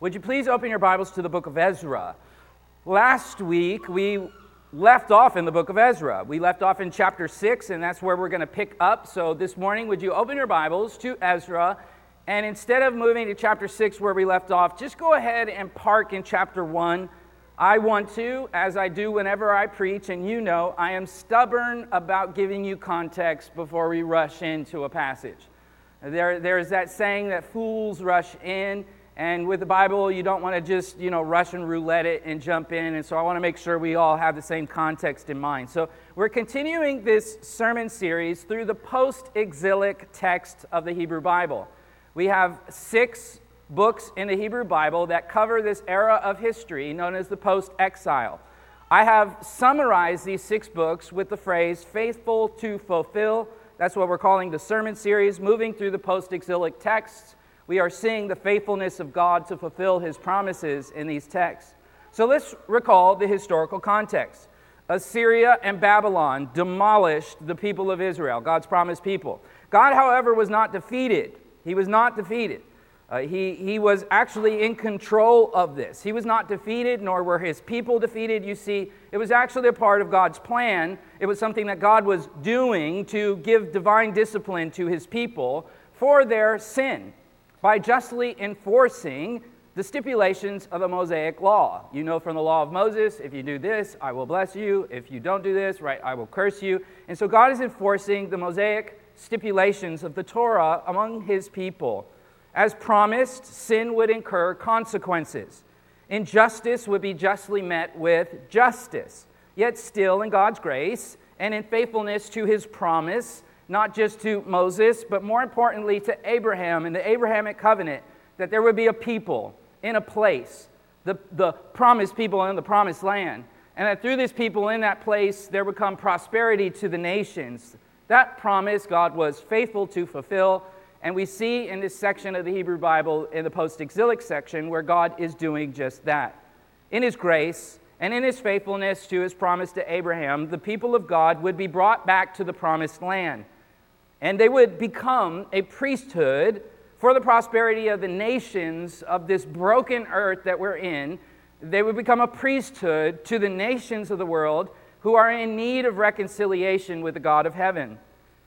Would you please open your Bibles to the book of Ezra? Last week, we left off in the book of Ezra. We left off in chapter 6, and that's where we're going to pick up. So this morning, would you open your Bibles to Ezra? And instead of moving to chapter 6 where we left off, just go ahead and park in chapter 1. I want to, as I do whenever I preach, and you know, I am stubborn about giving you context before we rush into a passage. There, there's that saying that fools rush in and with the Bible, you don't want to just, you know, Russian roulette it and jump in. And so I want to make sure we all have the same context in mind. So we're continuing this sermon series through the post exilic text of the Hebrew Bible. We have six books in the Hebrew Bible that cover this era of history known as the post exile. I have summarized these six books with the phrase faithful to fulfill. That's what we're calling the sermon series, moving through the post exilic texts we are seeing the faithfulness of God to fulfill his promises in these texts. So let's recall the historical context. Assyria and Babylon demolished the people of Israel, God's promised people. God, however, was not defeated. He was not defeated. Uh, he, he was actually in control of this. He was not defeated, nor were his people defeated. You see, it was actually a part of God's plan. It was something that God was doing to give divine discipline to his people for their sin by justly enforcing the stipulations of the Mosaic law. You know from the law of Moses, if you do this, I will bless you. If you don't do this, right, I will curse you. And so God is enforcing the Mosaic stipulations of the Torah among his people. As promised, sin would incur consequences. Injustice would be justly met with justice. Yet still, in God's grace and in faithfulness to his promise, not just to Moses, but more importantly to Abraham and the Abrahamic covenant, that there would be a people in a place, the, the promised people in the promised land, and that through this people in that place there would come prosperity to the nations. That promise God was faithful to fulfill, and we see in this section of the Hebrew Bible, in the post exilic section, where God is doing just that. In His grace, and in his faithfulness to his promise to Abraham, the people of God would be brought back to the promised land and they would become a priesthood for the prosperity of the nations of this broken earth that we're in. They would become a priesthood to the nations of the world who are in need of reconciliation with the God of heaven.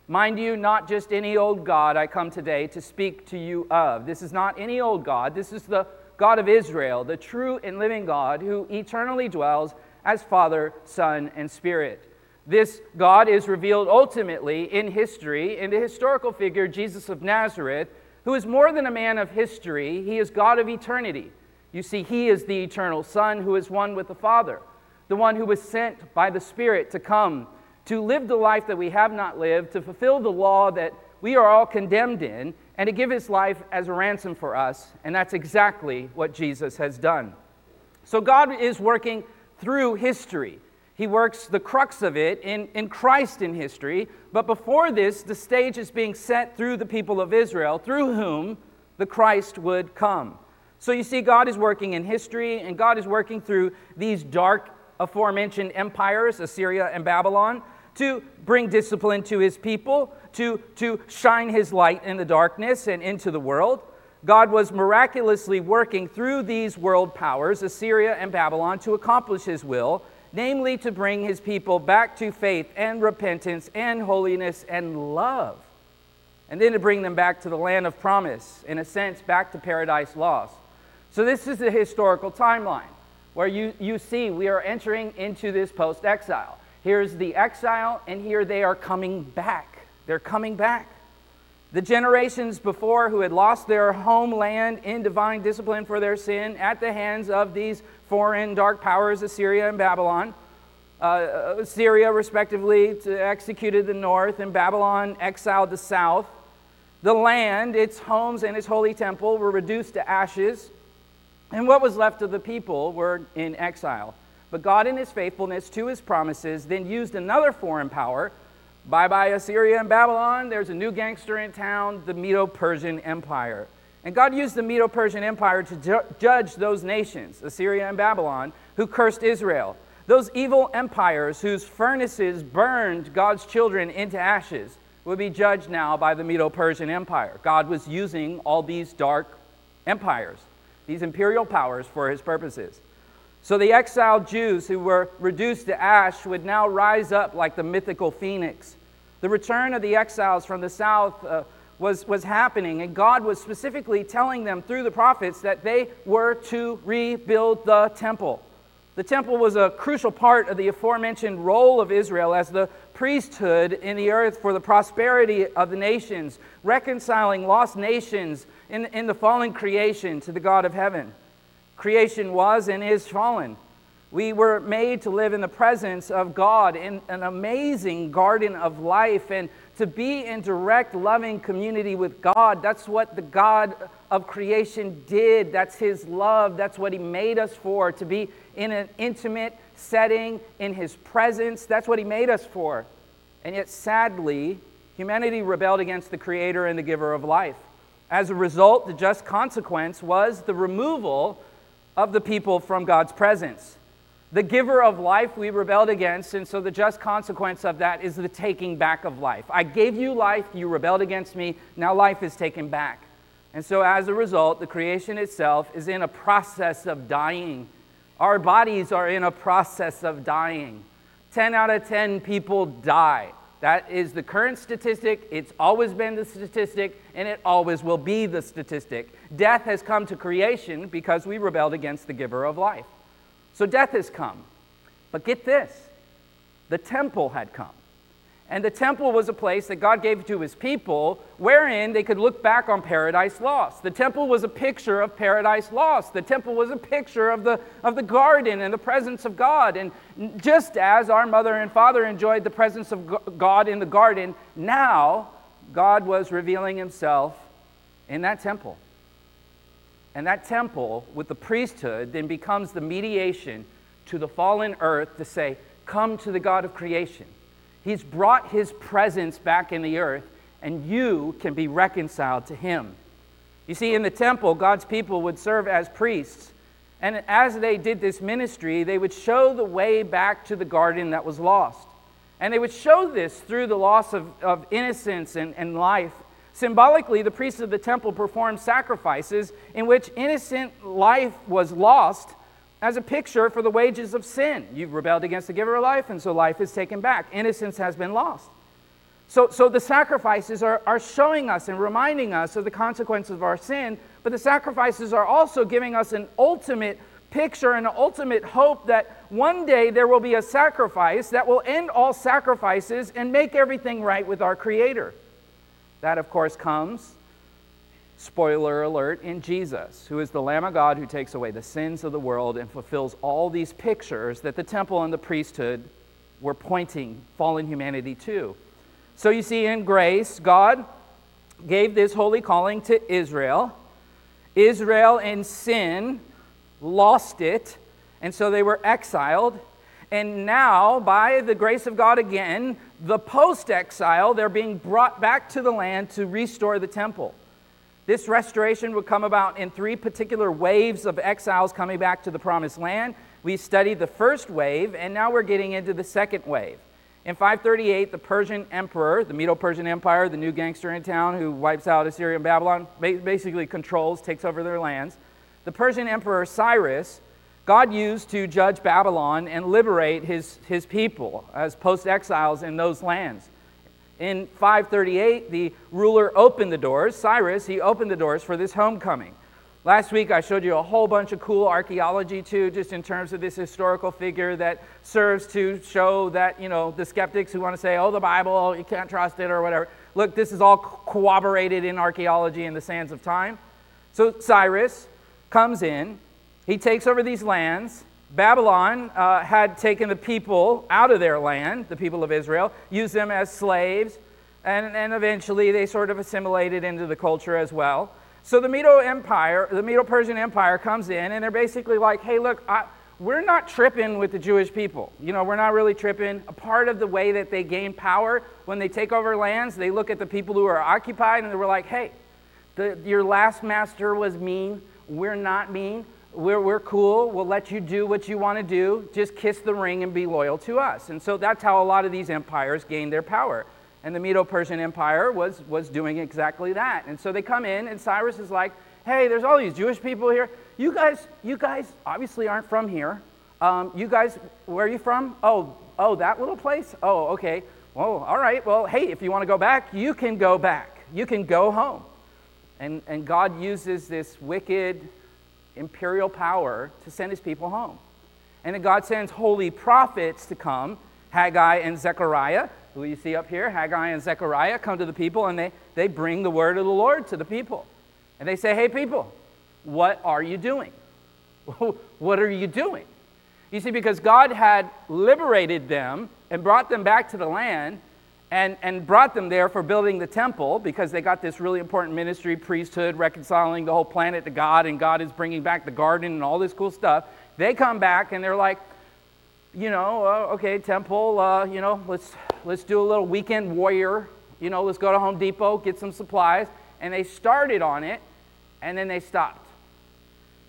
Mind you, not just any old God I come today to speak to you of. This is not any old God. This is the God of Israel, the true and living God who eternally dwells as Father, Son, and Spirit. This God is revealed ultimately in history in the historical figure Jesus of Nazareth, who is more than a man of history, he is God of eternity. You see, he is the eternal Son who is one with the Father, the one who was sent by the Spirit to come to live the life that we have not lived, to fulfill the law that we are all condemned in, and to give his life as a ransom for us. And that's exactly what Jesus has done. So God is working through history. He works the crux of it in, in Christ in history. But before this, the stage is being set through the people of Israel, through whom the Christ would come. So you see, God is working in history, and God is working through these dark, aforementioned empires, Assyria and Babylon, to bring discipline to his people, to, to shine his light in the darkness and into the world. God was miraculously working through these world powers, Assyria and Babylon, to accomplish his will namely to bring his people back to faith and repentance and holiness and love, and then to bring them back to the land of promise, in a sense, back to paradise lost. So, this is the historical timeline where you, you see we are entering into this post exile. Here's the exile, and here they are coming back. They're coming back. The generations before who had lost their homeland in divine discipline for their sin at the hands of these foreign dark powers, Assyria and Babylon. Uh, Syria, respectively, executed the north, and Babylon exiled the south. The land, its homes, and its holy temple were reduced to ashes, and what was left of the people were in exile. But God, in his faithfulness to his promises, then used another foreign power. Bye bye, Assyria and Babylon. There's a new gangster in town, the Medo Persian Empire. And God used the Medo Persian Empire to ju- judge those nations, Assyria and Babylon, who cursed Israel. Those evil empires whose furnaces burned God's children into ashes would be judged now by the Medo Persian Empire. God was using all these dark empires these imperial powers, for his purposes. So the exiled Jews who were reduced to ash would now rise up like the mythical phoenix. The return of the exiles from the south uh, was, was happening, and God was specifically telling them through the prophets that they were to rebuild the temple. The temple was a crucial part of the aforementioned role of Israel as the priesthood in the earth for the prosperity of the nations, reconciling lost nations in, in the fallen creation to the God of heaven. Creation was and is fallen. We were made to live in the presence of God in an amazing garden of life and to be in direct, loving community with God. That's what the God of creation did. That's His love. That's what He made us for, to be in an intimate setting in His presence. That's what He made us for. And yet, sadly, humanity rebelled against the Creator and the giver of life. As a result, the just consequence was the removal of the people from God's presence. The giver of life we rebelled against, and so the just consequence of that is the taking back of life. I gave you life, you rebelled against me, now life is taken back. And so as a result, the creation itself is in a process of dying. Our bodies are in a process of dying. 10 out of 10 people die. That is the current statistic. It's always been the statistic, and it always will be the statistic. Death has come to creation because we rebelled against the giver of life. So death has come. But get this the temple had come. And the temple was a place that God gave to his people wherein they could look back on paradise lost. The temple was a picture of paradise lost. The temple was a picture of the, of the garden and the presence of God. And just as our mother and father enjoyed the presence of God in the garden, now God was revealing himself in that temple. And that temple with the priesthood then becomes the mediation to the fallen earth to say, Come to the God of creation. He's brought his presence back in the earth, and you can be reconciled to him. You see, in the temple, God's people would serve as priests. And as they did this ministry, they would show the way back to the garden that was lost. And they would show this through the loss of, of innocence and, and life Symbolically, the priests of the temple performed sacrifices in which innocent life was lost as a picture for the wages of sin. You've rebelled against the giver of life, and so life is taken back. Innocence has been lost. So, so the sacrifices are, are showing us and reminding us of the consequences of our sin, but the sacrifices are also giving us an ultimate picture and an ultimate hope that one day there will be a sacrifice that will end all sacrifices and make everything right with our Creator. That, of course, comes, spoiler alert, in Jesus, who is the Lamb of God who takes away the sins of the world and fulfills all these pictures that the temple and the priesthood were pointing fallen humanity to. So you see, in grace, God gave this holy calling to Israel. Israel in sin lost it, and so they were exiled. And now, by the grace of God again, the post exile, they're being brought back to the land to restore the temple. This restoration would come about in three particular waves of exiles coming back to the promised land. We studied the first wave, and now we're getting into the second wave. In 538, the Persian emperor, the Medo Persian Empire, the new gangster in town who wipes out Assyria and Babylon, basically controls, takes over their lands. The Persian emperor Cyrus God used to judge Babylon and liberate his, his people as post exiles in those lands. In 538, the ruler opened the doors, Cyrus, he opened the doors for this homecoming. Last week, I showed you a whole bunch of cool archaeology, too, just in terms of this historical figure that serves to show that, you know, the skeptics who want to say, oh, the Bible, you can't trust it, or whatever. Look, this is all corroborated in archaeology in the sands of time. So Cyrus comes in, he takes over these lands. Babylon uh, had taken the people out of their land, the people of Israel, used them as slaves, and, and eventually they sort of assimilated into the culture as well. So the Medo Empire, the Medo Persian Empire comes in, and they're basically like, hey, look, I, we're not tripping with the Jewish people. You know, we're not really tripping. A part of the way that they gain power when they take over lands, they look at the people who are occupied and they were like, hey, the, your last master was mean. We're not mean. We're, we're cool. We'll let you do what you want to do. Just kiss the ring and be loyal to us. And so that's how a lot of these empires gained their power. And the Medo Persian Empire was, was doing exactly that. And so they come in, and Cyrus is like, hey, there's all these Jewish people here. You guys, you guys obviously aren't from here. Um, you guys, where are you from? Oh, oh, that little place? Oh, okay. Well, all right. Well, hey, if you want to go back, you can go back. You can go home. And, and God uses this wicked imperial power to send his people home. And then God sends holy prophets to come, Haggai and Zechariah, who you see up here. Haggai and Zechariah come to the people and they, they bring the word of the Lord to the people. And they say, hey, people, what are you doing? what are you doing? You see, because God had liberated them and brought them back to the land and, and brought them there for building the temple because they got this really important ministry, priesthood, reconciling the whole planet to God, and God is bringing back the garden and all this cool stuff. They come back and they're like, you know, uh, okay, temple, uh, you know, let's, let's do a little weekend warrior. You know, let's go to Home Depot, get some supplies. And they started on it, and then they stopped.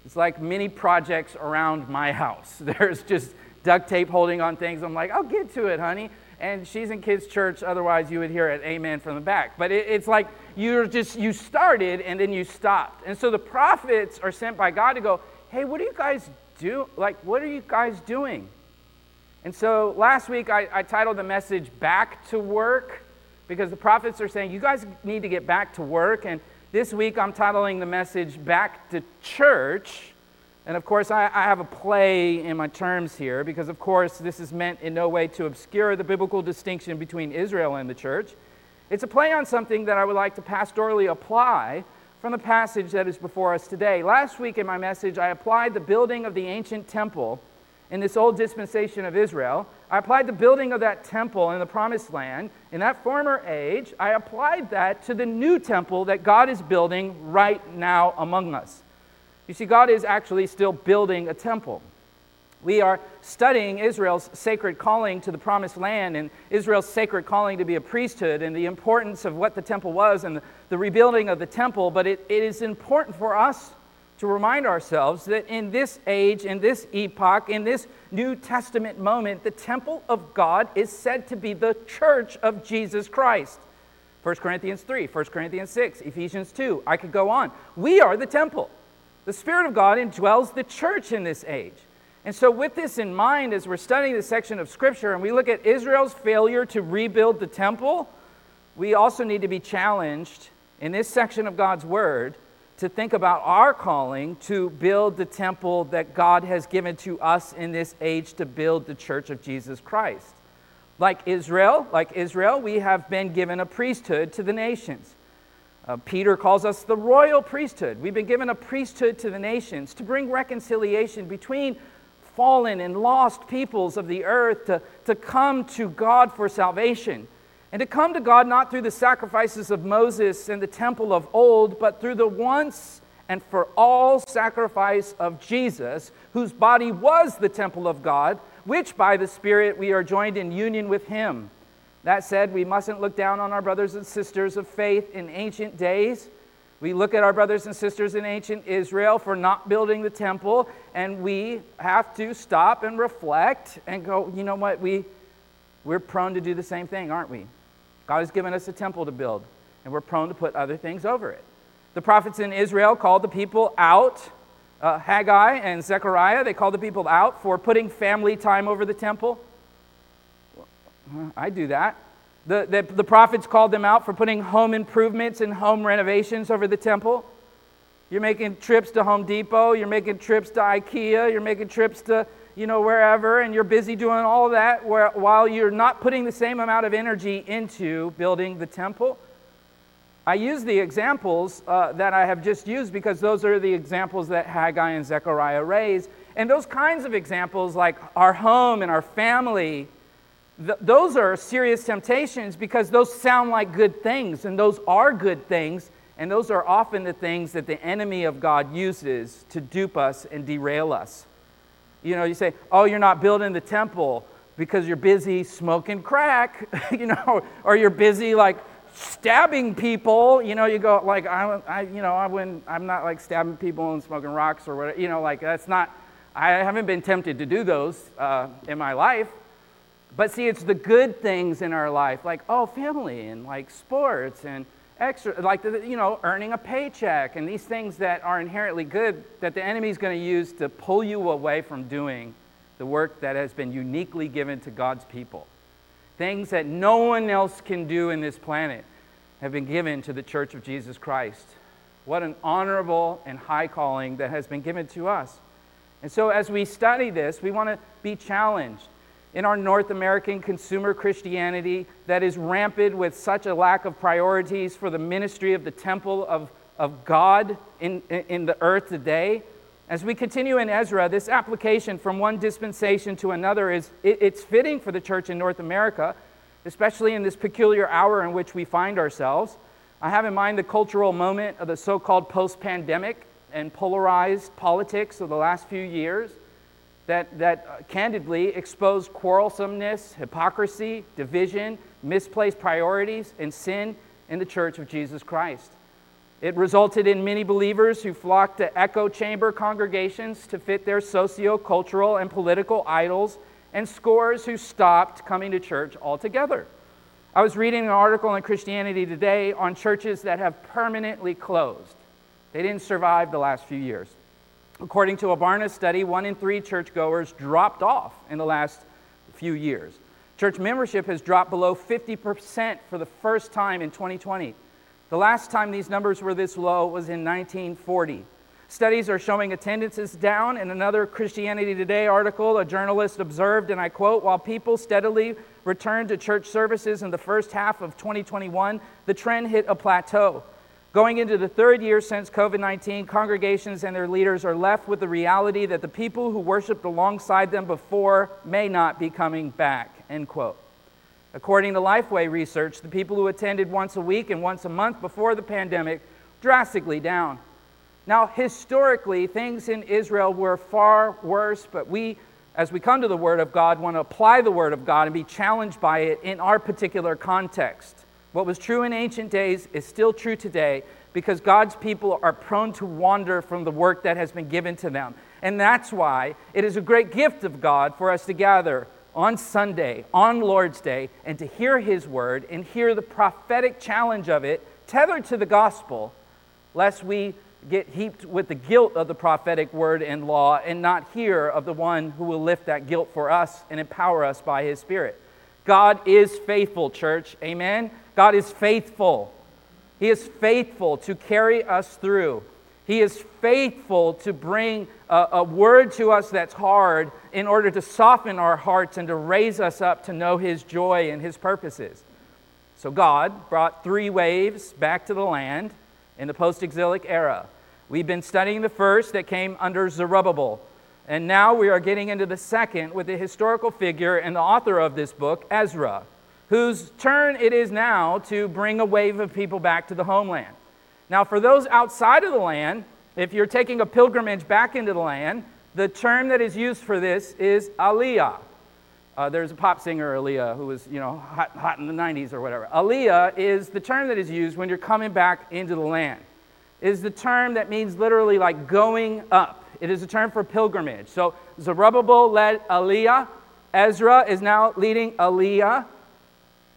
It's like mini projects around my house. There's just duct tape holding on things. I'm like, I'll get to it, honey and she's in kids' church. Otherwise, you would hear it amen from the back. But it, it's like you're just, you started and then you stopped. And so the prophets are sent by God to go, hey, what are you guys do? Like, what are you guys doing? And so last week I, I titled the message Back to Work because the prophets are saying, you guys need to get back to work. And this week I'm titling the message Back to Church and of course, I, I, have a play in my terms here because, of course, this is meant in no way to obscure the biblical distinction between Israel and the church. It's a play on something that I would like to pastorally apply from the passage that is before us today. Last week in my message, I applied the building of the ancient temple in this old dispensation of Israel. I applied the building of that temple in the promised land in that former age. I applied that to the new temple that God is building right now among us. You see, God is actually still building a temple. We are studying Israel's sacred calling to the promised land and Israel's sacred calling to be a priesthood and the importance of what the temple was and the, rebuilding of the temple. But it, it is important for us to remind ourselves that in this age, in this epoch, in this New Testament moment, the temple of God is said to be the church of Jesus Christ. 1 Corinthians 3, 1 Corinthians 6, Ephesians 2. I could go on. We are the temple. The Spirit of God indwells the church in this age. And so, with this in mind, as we're studying this section of Scripture and we look at Israel's failure to rebuild the temple, we also need to be challenged in this section of God's Word to think about our calling to build the temple that God has given to us in this age to build the church of Jesus Christ. Like Israel, like Israel, we have been given a priesthood to the nations. Uh, Peter calls us the royal priesthood. We've been given a priesthood to the nations to bring reconciliation between fallen and lost peoples of the earth to, to come to God for salvation. And to come to God not through the sacrifices of Moses and the temple of old, but through the once and for all sacrifice of Jesus, whose body was the temple of God, which by the Spirit we are joined in union with Him. That said, we mustn't look down on our brothers and sisters of faith in ancient days. We look at our brothers and sisters in ancient Israel for not building the temple, and we have to stop and reflect and go, you know what? We, we're prone to do the same thing, aren't we? God has given us a temple to build, and we're prone to put other things over it. The prophets in Israel called the people out. Uh, Haggai and Zechariah, they called the people out for putting family time over the temple. I do that. The, the, the, prophets called them out for putting home improvements and home renovations over the temple. You're making trips to Home Depot, you're making trips to IKEA, you're making trips to, you know, wherever, and you're busy doing all that while you're not putting the same amount of energy into building the temple. I use the examples uh, that I have just used because those are the examples that Haggai and Zechariah raise. And those kinds of examples, like our home and our family, Th- those are serious temptations because those sound like good things, and those are good things, and those are often the things that the enemy of God uses to dupe us and derail us. You know, you say, oh, you're not building the temple because you're busy smoking crack, you know, or you're busy like stabbing people. You know, you go like, I, I you know, I wouldn't, I'm not like stabbing people and smoking rocks or whatever. You know, like that's not. I haven't been tempted to do those uh, in my life. But see, it's the good things in our life, like, oh, family and like sports and, extra, like, you know, earning a paycheck and these things that are inherently good that the enemy is going to use to pull you away from doing the work that has been uniquely given to God's people. Things that no one else can do in this planet have been given to the church of Jesus Christ. What an honorable and high calling that has been given to us. And so, as we study this, we want to be challenged in our North American consumer Christianity that is rampant with such a lack of priorities for the ministry of the temple of, of God in, in the earth today. As we continue in Ezra, this application from one dispensation to another is it, it's fitting for the church in North America, especially in this peculiar hour in which we find ourselves. I have in mind the cultural moment of the so called post pandemic and polarized politics of the last few years that, that uh, candidly exposed quarrelsomeness, hypocrisy, division, misplaced priorities, and sin in the church of Jesus Christ. It resulted in many believers who flocked to echo chamber congregations to fit their socio cultural and political idols, and scores who stopped coming to church altogether. I was reading an article in Christianity Today on churches that have permanently closed. They didn't survive the last few years. According to a Barna study, one in three churchgoers dropped off in the last few years. Church membership has dropped below 50% for the first time in 2020. The last time these numbers were this low was in 1940. Studies are showing attendance is down. In another Christianity Today article, a journalist observed, and I quote, while people steadily returned to church services in the first half of 2021, the trend hit a plateau. Going into the third year since COVID 19, congregations and their leaders are left with the reality that the people who worshiped alongside them before may not be coming back. End quote. According to Lifeway research, the people who attended once a week and once a month before the pandemic drastically down. Now, historically, things in Israel were far worse, but we, as we come to the Word of God, want to apply the Word of God and be challenged by it in our particular context. What was true in ancient days is still true today because God's people are prone to wander from the work that has been given to them. And that's why it is a great gift of God for us to gather on Sunday, on Lord's Day, and to hear His word and hear the prophetic challenge of it tethered to the gospel, lest we get heaped with the guilt of the prophetic word and law and not hear of the one who will lift that guilt for us and empower us by His Spirit. God is faithful, church. Amen. God is faithful. He is faithful to carry us through. He is faithful to bring a, a, word to us that's hard in order to soften our hearts and to raise us up to know His joy and His purposes. So, God brought three waves back to the land in the post exilic era. We've been studying the first that came under Zerubbabel. And now we are getting into the second with the historical figure and the author of this book, Ezra whose turn it is now to bring a wave of people back to the homeland. Now, for those outside of the land, if you're taking a pilgrimage back into the land, the term that is used for this is aliyah. Uh, there's a pop singer, Aaliyah, who was, you know, hot, hot in the 90s or whatever. Aliyah is the term that is used when you're coming back into the land. It is the term that means literally like going up. It is a term for pilgrimage. So Zerubbabel led Aliyah. Ezra is now leading Aliyah.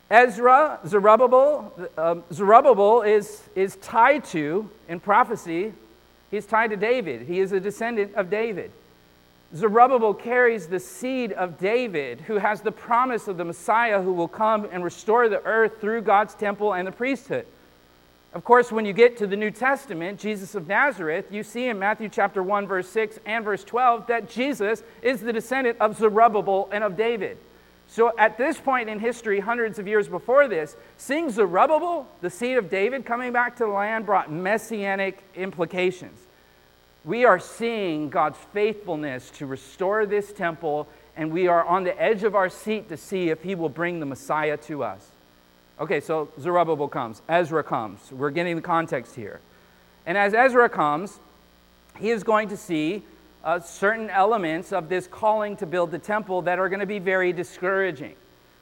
Ezra, Zerubbabel, um, Zerubbabel is, is tied to, in prophecy, he's tied to David. He is a descendant of David. Zerubbabel carries the seed of David, who has the promise of the Messiah who will come and restore the earth through God's temple and the priesthood. Of course, when you get to the New Testament, Jesus of Nazareth, you see in Matthew chapter 1, verse 6 and verse 12 that Jesus is the descendant of Zerubbabel and of David. So at this point in history, hundreds of years before this, seeing Zerubbabel, the seed of David, coming back to the land brought messianic implications. We are seeing God's faithfulness to restore this temple, and we are on the edge of our seat to see if he will bring the Messiah to us. Okay, so Zerubbabel comes, Ezra comes. We're getting the context here. And as Ezra comes, he is going to see uh, certain elements of this calling to build the temple that are going to be very discouraging.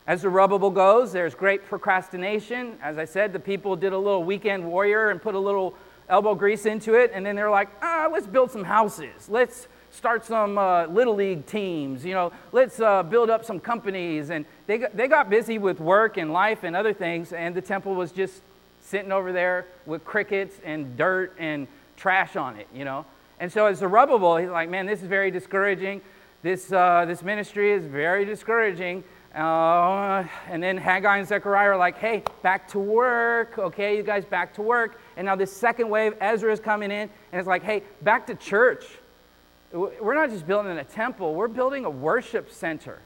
As the Zerubbabel goes, there's great procrastination. As I said, the people did a little weekend warrior and put a little elbow grease into it, and then they're like, ah, let's build some houses. Let's start some uh, little league teams. You know, let's uh, build up some companies. And they got, they got busy with work and life and other things, and the temple was just sitting over there with crickets and dirt and trash on it, you know. And so as Zerubbabel, he's like, man, this is very discouraging. This, uh, this ministry is very discouraging. Uh, and then Haggai and Zechariah are like, hey, back to work. Okay, you guys back to work. And now this second wave, Ezra is coming in, and it's like, hey, back to church. We're not just building a temple, we're building a worship center.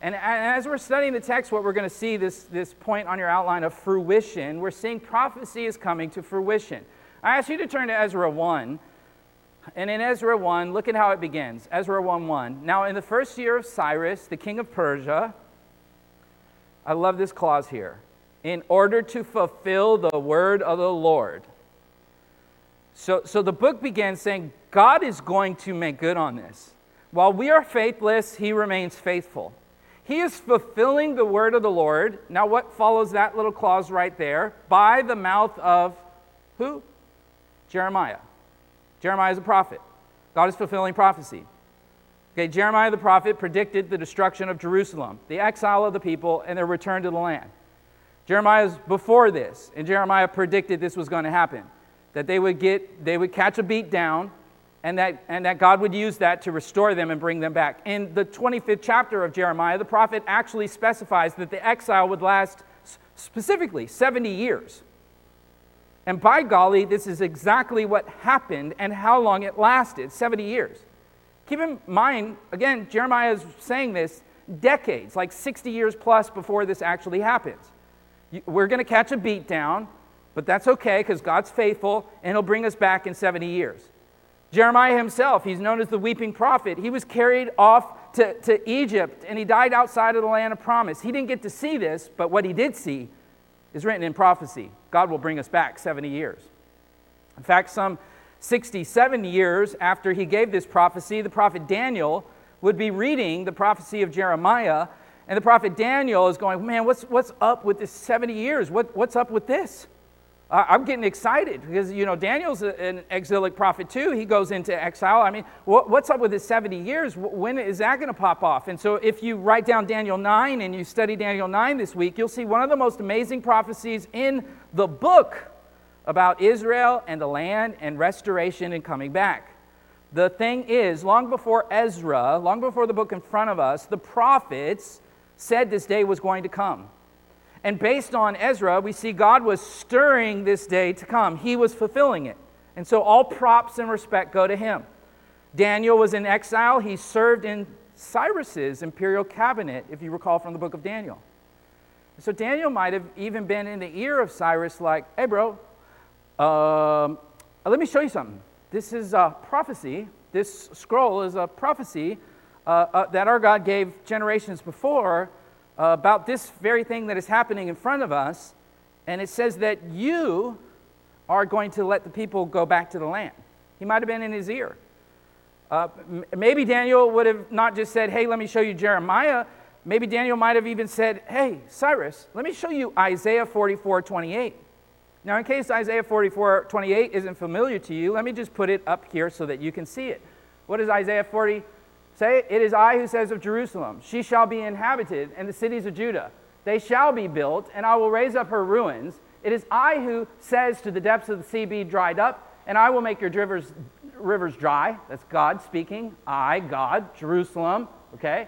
And as we're studying the text, what we're going to see this, this point on your outline of fruition, we're seeing prophecy is coming to fruition. I ask you to turn to Ezra 1. And in Ezra 1, look at how it begins. Ezra 1 1. Now, in the first year of Cyrus, the king of Persia, I love this clause here. In order to fulfill the word of the Lord. So, so the book begins saying, God is going to make good on this. While we are faithless, he remains faithful. He is fulfilling the word of the Lord. Now, what follows that little clause right there? By the mouth of who? Jeremiah. Jeremiah is a prophet. God is fulfilling prophecy. Okay, Jeremiah the prophet predicted the destruction of Jerusalem, the exile of the people, and their return to the land. Jeremiah is before this, and Jeremiah predicted this was going to happen. That they would get, they would catch a beat down, and that, and that God would use that to restore them and bring them back. In the 25th chapter of Jeremiah, the prophet actually specifies that the exile would last specifically 70 years. And by golly, this is exactly what happened and how long it lasted 70 years. Keep in mind, again, Jeremiah is saying this decades, like 60 years plus before this actually happens. We're going to catch a beat down, but that's okay because God's faithful and He'll bring us back in 70 years. Jeremiah himself, he's known as the weeping prophet. He was carried off to, to Egypt and he died outside of the land of promise. He didn't get to see this, but what he did see is written in prophecy. God will bring us back 70 years. In fact, some 67 years after he gave this prophecy, the prophet Daniel would be reading the prophecy of Jeremiah, and the prophet Daniel is going, Man, what's, what's up with this 70 years? What, what's up with this? I'm getting excited because, you know, Daniel's an exilic prophet too. He goes into exile. I mean, what's up with his 70 years? When is that going to pop off? And so, if you write down Daniel 9 and you study Daniel 9 this week, you'll see one of the most amazing prophecies in the book about Israel and the land and restoration and coming back. The thing is, long before Ezra, long before the book in front of us, the prophets said this day was going to come. And based on Ezra, we see God was stirring this day to come. He was fulfilling it. And so all props and respect go to him. Daniel was in exile. He served in Cyrus's imperial cabinet, if you recall from the book of Daniel. So Daniel might have even been in the ear of Cyrus, like, hey, bro, um, let me show you something. This is a prophecy. This scroll is a prophecy uh, uh, that our God gave generations before about this very thing that is happening in front of us, and it says that you are going to let the people go back to the land. He might have been in his ear. Uh, maybe Daniel would have not just said, Hey, let me show you Jeremiah. Maybe Daniel might have even said, Hey, Cyrus, let me show you Isaiah 44 28. Now, in case Isaiah 44 28 isn't familiar to you, let me just put it up here so that you can see it. What does Isaiah 40 Say, It is I who says of Jerusalem, She shall be inhabited, and the cities of Judah. They shall be built, and I will raise up her ruins. It is I who says to the depths of the sea, Be dried up, and I will make your rivers, rivers dry. That's God speaking. I, God, Jerusalem. Okay?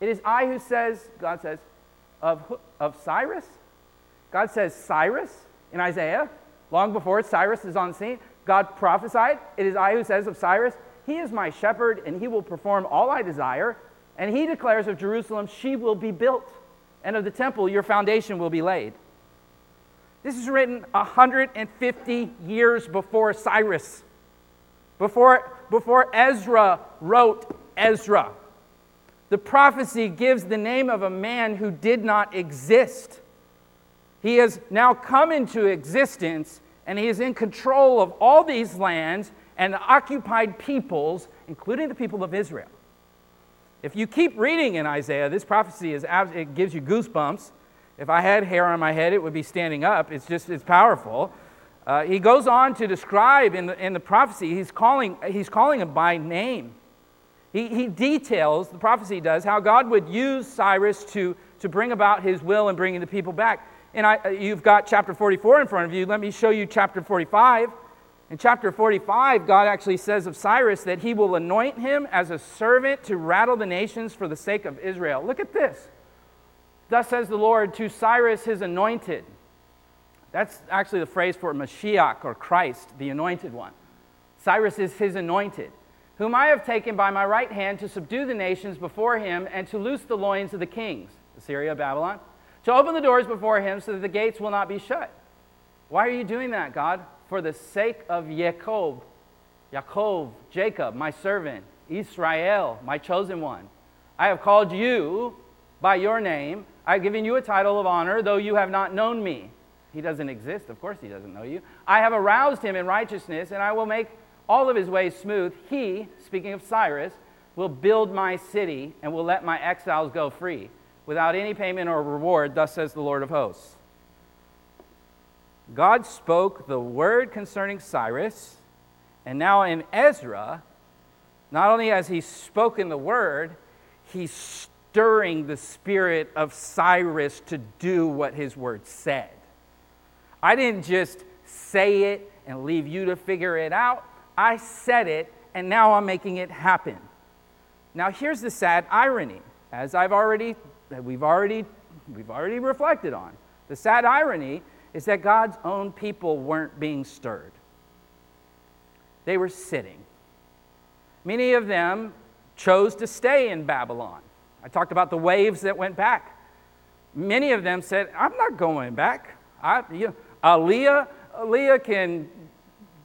It is I who says, God says, of, of Cyrus. God says Cyrus in Isaiah, long before Cyrus is on the scene. God prophesied, It is I who says of Cyrus, he is my shepherd, and he will perform all I desire. And he declares of Jerusalem, she will be built, and of the temple, your foundation will be laid. This is written 150 years before Cyrus, before, before Ezra wrote Ezra. The prophecy gives the name of a man who did not exist. He has now come into existence, and he is in control of all these lands and the occupied peoples, including the people of Israel. If you keep reading in Isaiah, this prophecy is it gives you goosebumps. If I had hair on my head, it would be standing up. It's just it's powerful. Uh, he goes on to describe in the, in the prophecy, he's calling, he's calling him by name. He, he details, the prophecy does, how God would use Cyrus to, to bring about his will and bringing the people back. And I, you've got chapter 44 in front of you. Let me show you chapter 45. In chapter 45, God actually says of Cyrus that he will anoint him as a servant to rattle the nations for the sake of Israel. Look at this. Thus says the Lord to Cyrus, his anointed. That's actually the phrase for Mashiach or Christ, the anointed one. Cyrus is his anointed, whom I have taken by my right hand to subdue the nations before him and to loose the loins of the kings, Assyria, Babylon, to open the doors before him so that the gates will not be shut. Why are you doing that, God? For the sake of Jacob, Yaakov, Jacob, my servant, Israel, my chosen one. I have called you by your name. I have given you a title of honor, though you have not known me. He doesn't exist. Of course, he doesn't know you. I have aroused him in righteousness, and I will make all of his ways smooth. He, speaking of Cyrus, will build my city and will let my exiles go free without any payment or reward, thus says the Lord of hosts. God spoke the word concerning Cyrus, and now in Ezra, not only has he spoken the word, he's stirring the spirit of Cyrus to do what his word said. I didn't just say it and leave you to figure it out. I said it, and now I'm making it happen. Now, here's the sad irony, as I've already, we've already, we've already reflected on. The sad irony is that God's own people weren't being stirred. They were sitting. Many of them chose to stay in Babylon. I talked about the waves that went back. Many of them said, I'm not going back. I, you know, Aliyah, Aliyah can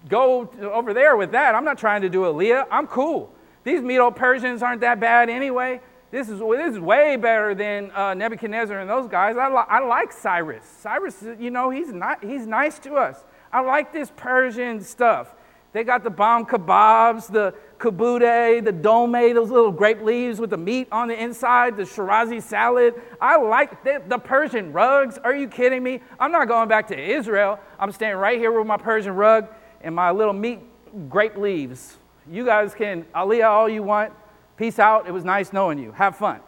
go over there with that. I'm not trying to do Aliyah. I'm cool. These Medo Persians aren't that bad anyway. This is, this is way better than uh, Nebuchadnezzar and those guys. I, li- I like Cyrus. Cyrus, you know, he's, not, he's nice to us. I like this Persian stuff. They got the bomb kebabs, the koobideh, the dome, those little grape leaves with the meat on the inside, the Shirazi salad. I like the, the Persian rugs. Are you kidding me? I'm not going back to Israel. I'm staying right here with my Persian rug and my little meat grape leaves. You guys can aliyah all you want. Peace out. It was nice knowing you. Have fun.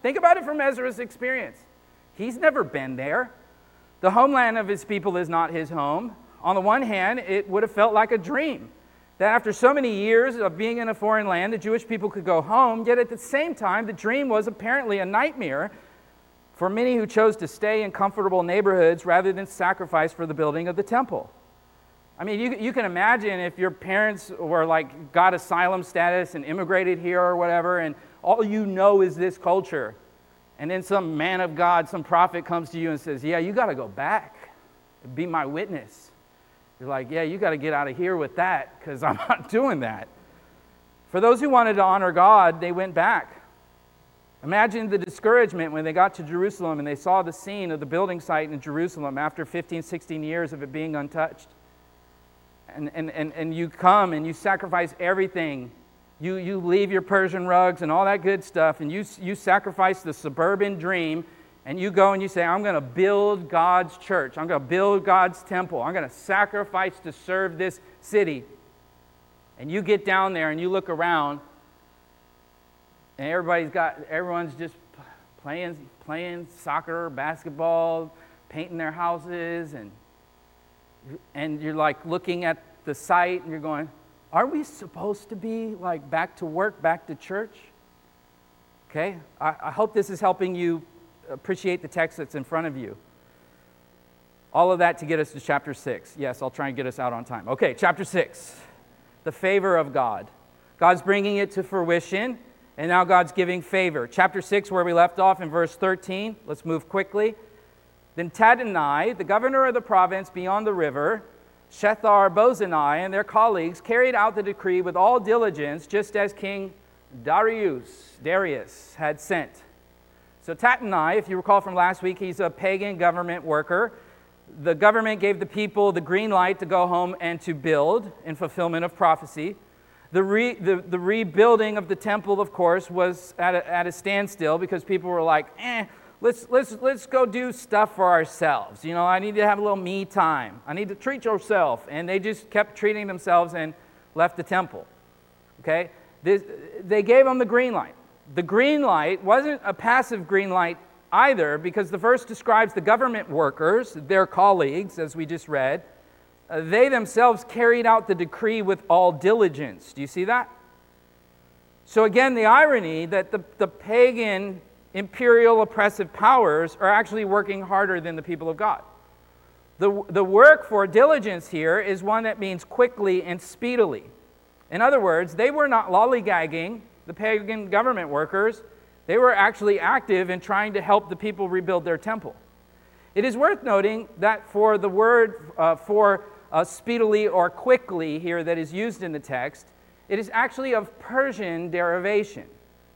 Think about it from Ezra's experience. He's never been there. The homeland of his people is not his home. On the one hand, it would have felt like a dream that after so many years of being in a foreign land, the Jewish people could go home, yet at the same time, the dream was apparently a nightmare for many who chose to stay in comfortable neighborhoods rather than sacrifice for the building of the temple. I mean, you, you can imagine if your parents were like got asylum status and immigrated here or whatever, and all you know is this culture. And then some man of God, some prophet comes to you and says, Yeah, you got to go back, be my witness. You're like, yeah, you got to get out of here with that because I'm not doing that. For those who wanted to honor God, they went back. Imagine the discouragement when they got to Jerusalem and they saw the scene of the building site in Jerusalem after 15, 16 years of it being untouched. And, and, and, and you come and you sacrifice everything. You, you leave your Persian rugs and all that good stuff, and you, you sacrifice the suburban dream and you go and you say, I'm going to build God's church, I'm going to build God's temple, I'm going to sacrifice to serve this city. And you get down there and you look around, and everybody's got, everyone's just playing, playing soccer, basketball, painting their houses, and, and you're like looking at the site and you're going, Are we supposed to be like back to work, back to church? Okay, I, I hope this is helping you appreciate the text that's in front of you. All of that to get us to chapter 6. Yes, I'll try and get us out on time. Okay, chapter 6. The favor of God. God's bringing it to fruition, and now God's giving favor. Chapter 6, where we left off in verse 13. Let's move quickly. Then Tattenai, the governor of the province beyond the river, Shethar Bozenai, and their colleagues carried out the decree with all diligence, just as King Darius, Darius had sent. So Tattenai, if you recall from last week, he's a pagan government worker. The government gave the people the green light to go home and to build in fulfillment of prophecy. The, re, the, the rebuilding of the temple, of course, was at a, at a standstill because people were like, eh, let's, let's, let's go do stuff for ourselves. You know, I need to have a little me time. I need to treat yourself. And they just kept treating themselves and left the temple. Okay? This, they gave them the green light the green light wasn't a passive green light either because the verse describes the government workers, their colleagues, as we just read. Uh, they themselves carried out the decree with all diligence. Do you see that? So, again, the irony that the, the pagan imperial oppressive powers are actually working harder than the people of God. The, the work for diligence here is one that means quickly and speedily. In other words, they were not lollygagging, the pagan government workers. They were actually active in trying to help the people rebuild their temple. It is worth noting that for the word uh, for uh, speedily or quickly here that is used in the text, it is actually of Persian derivation.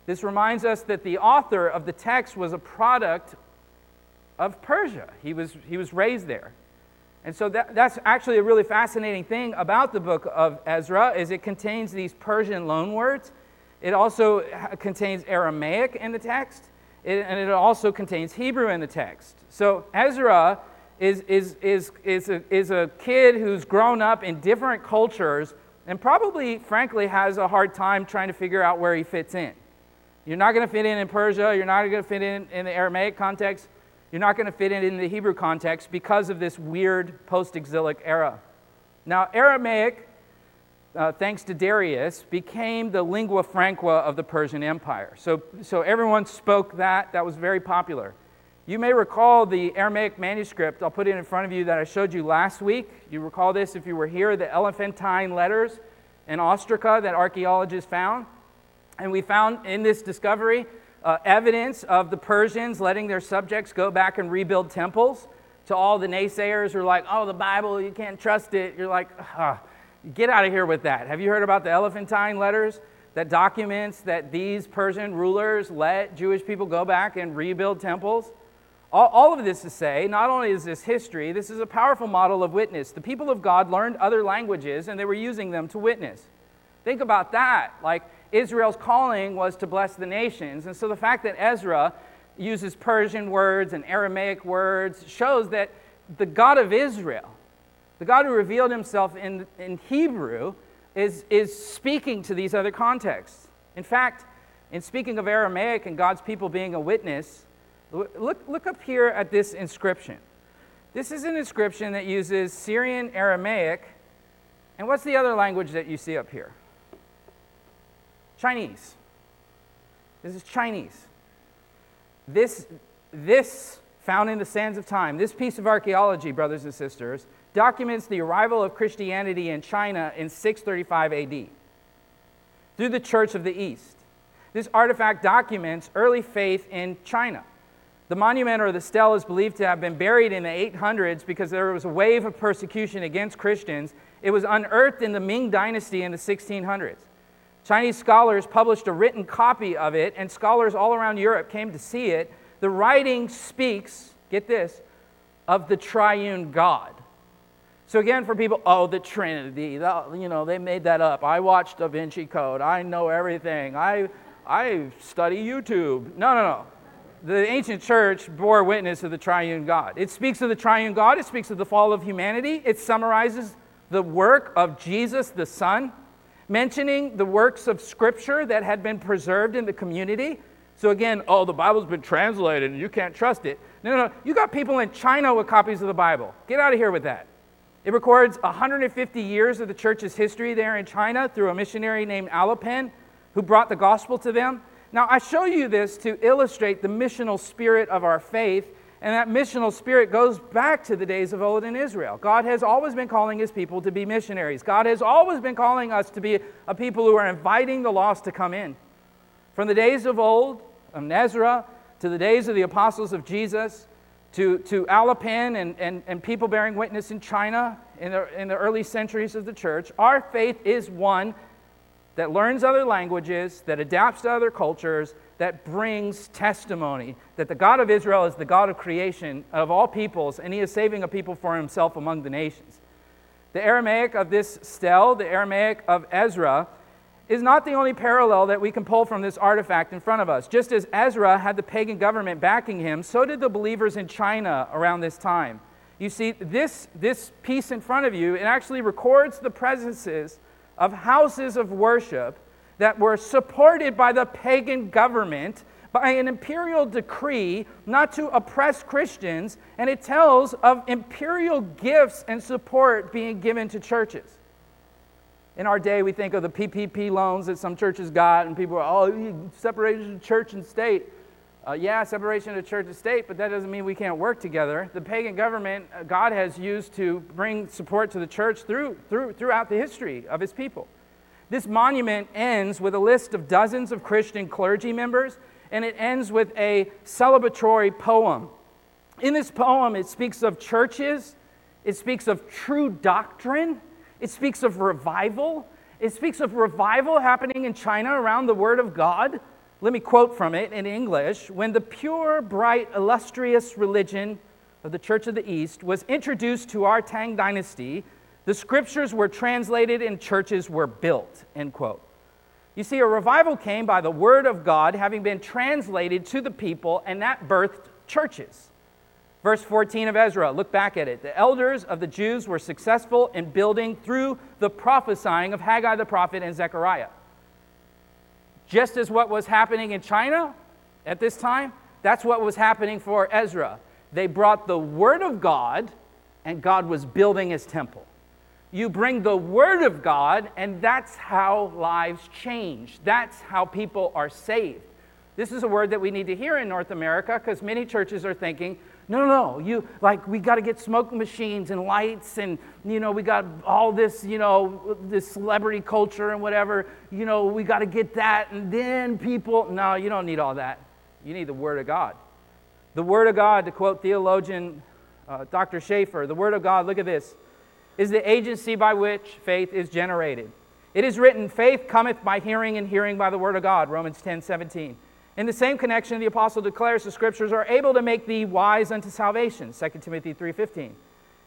This reminds us that the author of the text was a product of Persia. He was, he was raised there. And so that, that's actually a really fascinating thing about the book of Ezra is it contains these Persian loanwords. It also contains Aramaic in the text, and it also contains Hebrew in the text. So Ezra is, is, is, is, a, is a kid who's grown up in different cultures and probably, frankly, has a hard time trying to figure out where he fits in. You're not going to fit in in Persia. You're not going to fit in in the Aramaic context. You're not going to fit in in the Hebrew context because of this weird post exilic era. Now, Aramaic, uh, thanks to Darius, became the lingua franca of the Persian Empire. So, so everyone spoke that. That was very popular. You may recall the Aramaic manuscript, I'll put it in front of you, that I showed you last week. You recall this if you were here, the Elephantine letters in Ostraca that archaeologists found. And we found in this discovery uh, evidence of the Persians letting their subjects go back and rebuild temples. To all the naysayers who are like, oh, the Bible, you can't trust it. You're like, get out of here with that. Have you heard about the Elephantine letters that documents that these Persian rulers let Jewish people go back and rebuild temples? All, all of this to say, not only is this history, this is a powerful model of witness. The people of God learned other languages and they were using them to witness. Think about that. Like, Israel's calling was to bless the nations. And so the fact that Ezra uses Persian words and Aramaic words shows that the God of Israel, the God who revealed himself in, in Hebrew, is, is speaking to these other contexts. In fact, in speaking of Aramaic and God's people being a witness, look, look up here at this inscription. This is an inscription that uses Syrian Aramaic. And what's the other language that you see up here? Chinese. This is Chinese. This, this found in the sands of time, this piece of archaeology, brothers and sisters, documents the arrival of Christianity in China in 635 AD through the Church of the East. This artifact documents early faith in China. The monument or the stele is believed to have been buried in the 800s because there was a wave of persecution against Christians. It was unearthed in the Ming Dynasty in the 1600s. Chinese scholars published a written copy of it, and scholars all around Europe came to see it. The writing speaks, get this, of the triune God. So again, for people, oh, the Trinity, the, you know, they made that up. I watched Da Vinci Code. I know everything. I, I study YouTube. No, no, no. The ancient church bore witness of the triune God. It speaks of the triune God. It speaks of the fall of humanity. It summarizes the work of Jesus, the Son mentioning the works of Scripture that had been preserved in the community. So, again, oh, the Bible's been translated and you can't trust it. No, no, no. You got people in China with copies of the Bible. Get out of here with that. It records 150 years of the church's history there in China through a missionary named Alopen who brought the gospel to them. Now, I show you this to illustrate the missional spirit of our faith and that missional spirit goes back to the days of old in Israel. God has always been calling his people to be missionaries. God has always been calling us to be a people who are inviting the lost to come in. From the days of old, of Ezra, to the days of the apostles of Jesus, to, to Alopen and, and, and people bearing witness in China in the, in the early centuries of the church, our faith is one that learns other languages, that adapts to other cultures, that brings testimony that the God of Israel is the God of creation of all peoples, and he is saving a people for himself among the nations. The Aramaic of this stele, the Aramaic of Ezra, is not the only parallel that we can pull from this artifact in front of us. Just as Ezra had the pagan government backing him, so did the believers in China around this time. You see, this, this piece in front of you, it actually records the presences of houses of worship that were supported by the pagan government by an imperial decree not to oppress Christians, and it tells of imperial gifts and support being given to churches. In our day, we think of the PPP loans that some churches got, and people are, oh, separation of church and state. Uh, yeah, separation of church and state, but that doesn't mean we can't work together. The pagan government uh, God has used to bring support to the church through, through, throughout the history of his people. This monument ends with a list of dozens of Christian clergy members and it ends with a celebratory poem. In this poem, it speaks of churches, it speaks of true doctrine, it speaks of revival, it speaks of revival happening in China around the Word of God. Let me quote from it in English. When the pure, bright, illustrious religion of the Church of the East was introduced to our Tang dynasty, the scriptures were translated and churches were built. End quote. You see, a revival came by the word of God having been translated to the people, and that birthed churches. Verse 14 of Ezra, look back at it. The elders of the Jews were successful in building through the prophesying of Haggai the prophet and Zechariah. Just as what was happening in China at this time, that's what was happening for Ezra. They brought the word of God, and God was building his temple. You bring the Word of God, and that's how lives change. That's how people are saved. This is a word that we need to hear in North America because many churches are thinking, no, no, no, you like we got to get smoke machines and lights and you know we got all this, you know, this celebrity culture and whatever, you know, we got to get that and then people no, you don't need all that. You need the word of God. The word of God to quote theologian uh, Dr. Schaeffer, the word of God, look at this is the agency by which faith is generated. It is written, faith cometh by hearing, and hearing by the word of God, Romans 10 17. In the same connection, the apostle declares the scriptures are able to make thee wise unto salvation, 2 Timothy 3.15.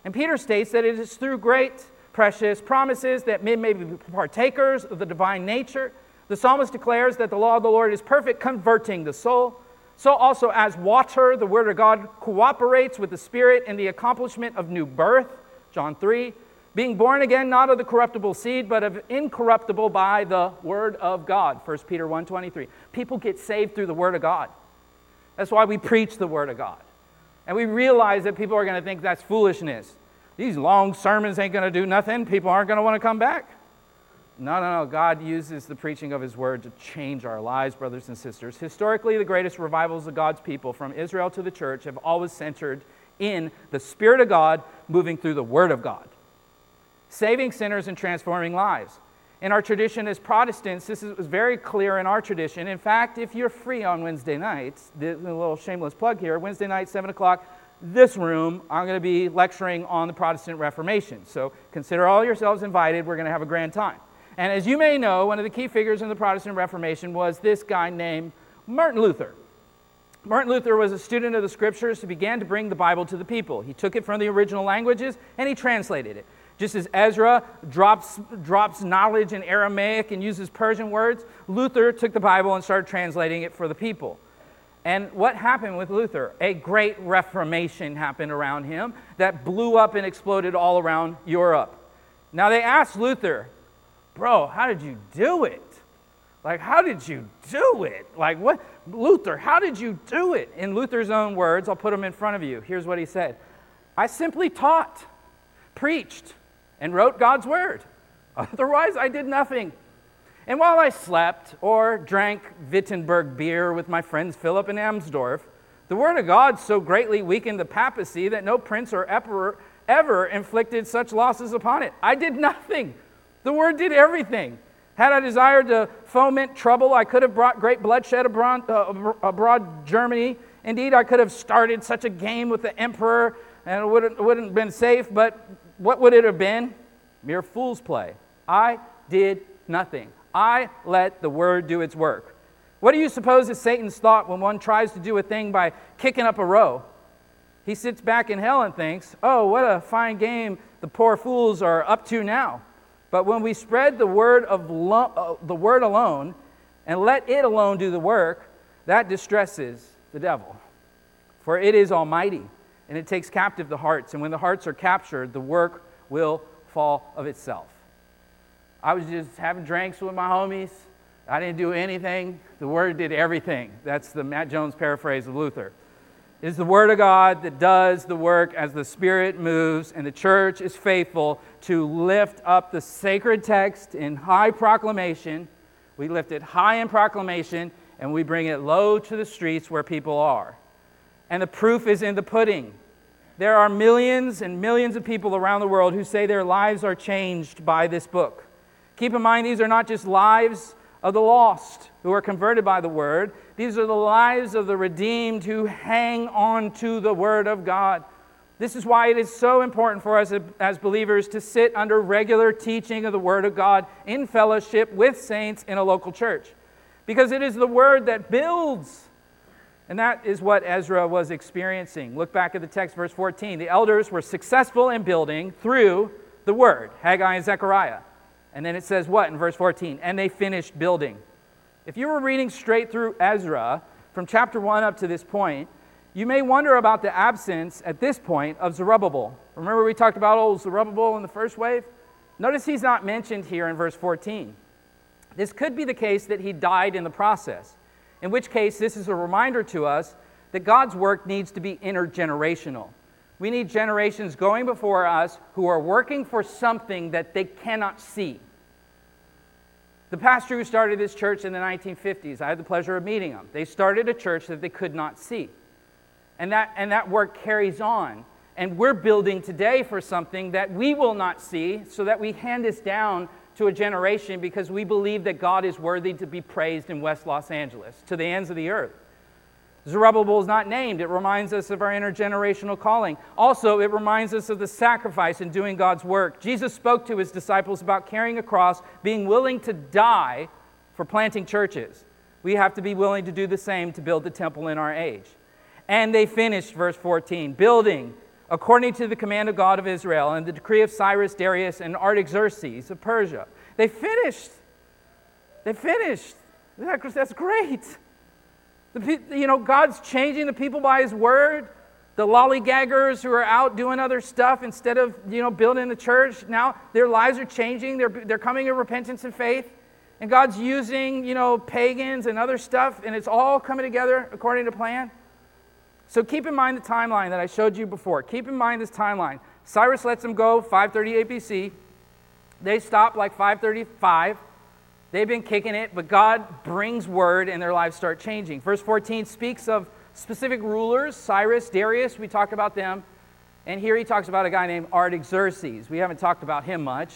And Peter states that it is through great, precious promises that men may be partakers of the divine nature. The psalmist declares that the law of the Lord is perfect, converting the soul. So also as water, the word of God cooperates with the spirit in the accomplishment of new birth. John 3, being born again not of the corruptible seed but of incorruptible by the word of god 1 peter 1.23 people get saved through the word of god. That's why we preach the word of god. And we realize that people are going to think that's foolishness. These long sermons ain't going to do nothing. People aren't going to want to come back. No no no. God uses the preaching of his word to change our lives brothers and sisters. Historically the greatest revivals of god's people from israel to the church have always centered in the Spirit of God moving through the Word of God, saving sinners and transforming lives. In our tradition as Protestants, this is very clear in our tradition. In fact, if you're free on Wednesday nights, the little shameless plug here, Wednesday night, 7 o'clock, this room, I'm going to be lecturing on the Protestant Reformation. So consider all yourselves invited. We're going to have a grand time. And as you may know, one of the key figures in the Protestant Reformation was this guy named Martin Luther. Martin Luther was a student of the scriptures who began to bring the Bible to the people. He took it from the original languages and he translated it. Just as Ezra drops, drops knowledge in Aramaic and uses Persian words, Luther took the Bible and started translating it for the people. And what happened with Luther? A great reformation happened around him that blew up and exploded all around Europe. Now they asked Luther, Bro, how did you do it? Like, how did you do it? Like, what? Luther, how did you do it? In Luther's own words, I'll put them in front of you. Here's what he said I simply taught, preached, and wrote God's word. Otherwise, I did nothing. And while I slept or drank Wittenberg beer with my friends Philip and Amsdorf, the word of God so greatly weakened the papacy that no prince or emperor ever inflicted such losses upon it. I did nothing. The word did everything. Had I desired to foment trouble, I could have brought great bloodshed abroad, uh, abroad Germany. Indeed, I could have started such a game with the emperor and it wouldn't, wouldn't have been safe, but what would it have been? Mere fool's play. I did nothing. I let the word do its work. What do you suppose is Satan's thought when one tries to do a thing by kicking up a row? He sits back in hell and thinks, oh, what a fine game the poor fools are up to now. But when we spread the word, of lo- uh, the word alone and let it alone do the work, that distresses the devil. For it is almighty, and it takes captive the hearts. And when the hearts are captured, the work will fall of itself. I was just having drinks with my homies I didn't do anything. The Word did everything. That's the Matt Jones paraphrase of Luther. It is the Word of God that does the work as the Spirit moves, and the church is faithful to lift up the sacred text in high proclamation. We lift it high in proclamation, and we bring it low to the streets where people are. And the proof is in the pudding. There are millions and millions of people around the world who say their lives are changed by this book. Keep in mind, these are not just lives of the lost who are converted by the word. These are the lives of the redeemed who hang on to the word of God. This is why it is so important for us as believers to sit under regular teaching of the word of God in fellowship with saints in a local church. Because it is the word that builds. And that is what Ezra was experiencing. Look back at the text, verse 14. The elders were successful in building through the word, Haggai and Zechariah. And then it says what in verse 14? And they finished building. If you were reading straight through Ezra from chapter 1 up to this point, you may wonder about the absence at this point of Zerubbabel. Remember, we talked about old Zerubbabel in the first wave? Notice he's not mentioned here in verse 14. This could be the case that he died in the process, in which case, this is a reminder to us that God's work needs to be intergenerational. We need generations going before us who are working for something that they cannot see. The pastor who started this church in the 1950s, I had the pleasure of meeting him. They started a church that they could not see. And that, and that work carries on. And we're building today for something that we will not see so that we hand this down to a generation because we believe that God is worthy to be praised in West Los Angeles to the ends of the earth. Zerubbabel is not named. It reminds us of our intergenerational calling. Also, it reminds us of the sacrifice in doing God's work. Jesus spoke to his disciples about carrying a cross, being willing to die for planting churches. We have to be willing to do the same to build the temple in our age. And they finished, verse 14, building according to the command of God of Israel and the decree of Cyrus, Darius, and Artaxerxes of Persia. They finished. They finished. That's great. The, you know, God's changing the people by His word. The lollygaggers who are out doing other stuff instead of, you know, building the church, now their lives are changing. They're, they're coming to repentance and faith. And God's using, you know, pagans and other stuff, and it's all coming together according to plan. So keep in mind the timeline that I showed you before. Keep in mind this timeline. Cyrus lets them go 538 BC. They stop like 535. They've been kicking it, but God brings word and their lives start changing. Verse 14 speaks of specific rulers Cyrus, Darius, we talked about them. And here he talks about a guy named Artaxerxes. We haven't talked about him much.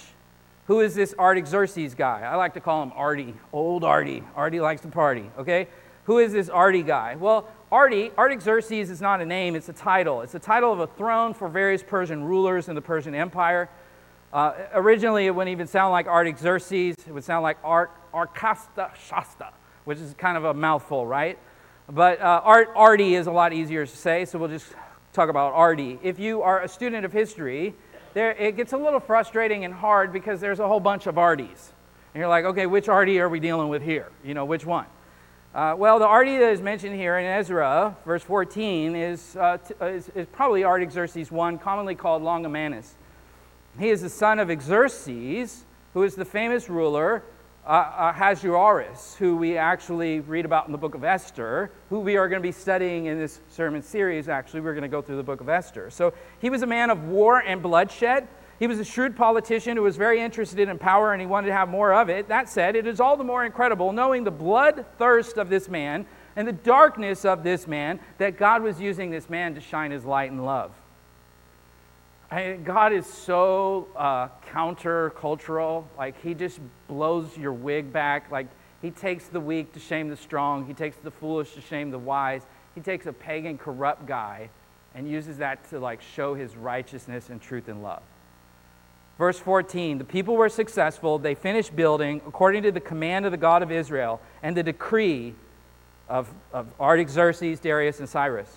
Who is this Artaxerxes guy? I like to call him Artie, old Artie. Artie likes to party, okay? Who is this Artie guy? Well, Artie, Artaxerxes is not a name, it's a title. It's a title of a throne for various Persian rulers in the Persian Empire. Uh, originally, it wouldn't even sound like Artaxerxes. It would sound like Ar- Arkasta Shasta, which is kind of a mouthful, right? But uh, Art, Artie is a lot easier to say, so we'll just talk about Artie. If you are a student of history, there, it gets a little frustrating and hard because there's a whole bunch of Arties. And you're like, okay, which Artie are we dealing with here? You know, which one? Uh, well, the Artie that is mentioned here in Ezra, verse 14, is, uh, t- is, is, probably Artaxerxes I, commonly called Longimanus. He is the son of Xerxes, who is the famous ruler uh, uh, Ahasuerus, who we actually read about in the book of Esther, who we are going to be studying in this sermon series. Actually, we're going to go through the book of Esther. So he was a man of war and bloodshed. He was a shrewd politician who was very interested in power and he wanted to have more of it. That said, it is all the more incredible knowing the bloodthirst of this man and the darkness of this man that God was using this man to shine his light and love. God is so uh, countercultural. Like, He just blows your wig back. Like, He takes the weak to shame the strong, He takes the foolish to shame the wise. He takes a pagan, corrupt guy and uses that to, like, show His righteousness and truth and love. Verse 14 The people were successful. They finished building according to the command of the God of Israel and the decree of, of Artaxerxes, Darius, and Cyrus.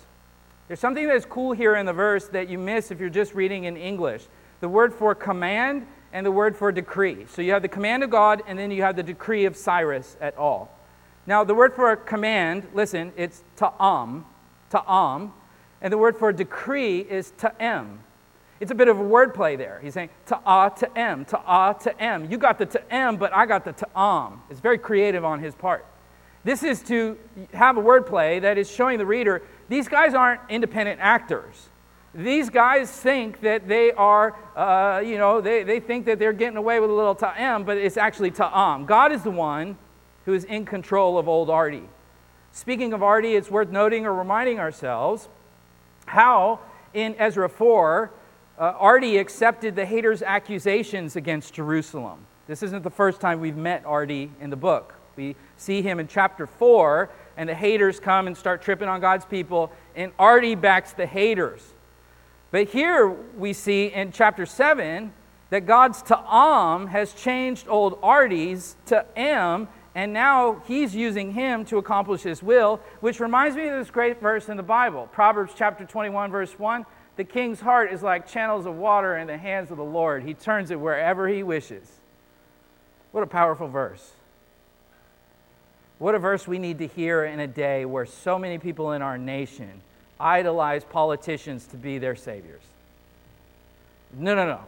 There's something that's cool here in the verse that you miss if you're just reading in English the word for command and the word for decree. So you have the command of God and then you have the decree of Cyrus at all. Now, the word for command, listen, it's ta'am, ta'am, and the word for decree is ta'em. It's a bit of a wordplay there. He's saying ta'ah to em, ta'ah to em. You got the to em, but I got the ta'am. It's very creative on his part. This is to have a wordplay that is showing the reader these guys aren't independent actors. These guys think that they are, uh, you know, they, they think that they're getting away with a little ta'am, but it's actually ta'am. God is the one who is in control of old Artie. Speaking of Artie, it's worth noting or reminding ourselves how in Ezra 4, uh, Artie accepted the haters' accusations against Jerusalem. This isn't the first time we've met Artie in the book. We see him in chapter 4, and the haters come and start tripping on God's people, and Artie backs the haters. But here we see in chapter 7 that God's Ta'am has changed old Artie's to M, and now he's using him to accomplish his will, which reminds me of this great verse in the Bible Proverbs chapter 21, verse 1. The king's heart is like channels of water in the hands of the Lord. He turns it wherever he wishes. What a powerful verse. What a verse we need to hear in a day where so many people in our nation idolize politicians to be their saviors. No, no, no.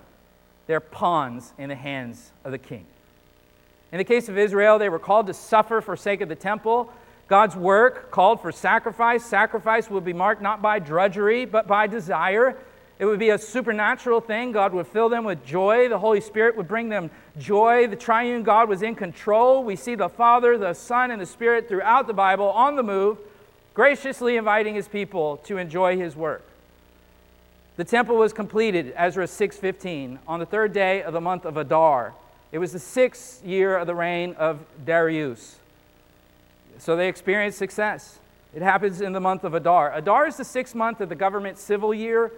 They're pawns in the hands of the king. In the case of Israel, they were called to suffer for sake of the temple. God's work called for sacrifice. Sacrifice would be marked not by drudgery, but by desire. It would be a supernatural thing. God would fill them with joy. The Holy Spirit would bring them joy. The triune God was in control. We see the Father, the Son, and the Spirit throughout the Bible on the move, graciously inviting his people to enjoy his work. The temple was completed, Ezra 6:15, on the third day of the month of Adar. It was the sixth year of the reign of Darius. So they experienced success. It happens in the month of Adar. Adar is the sixth month of the government civil year,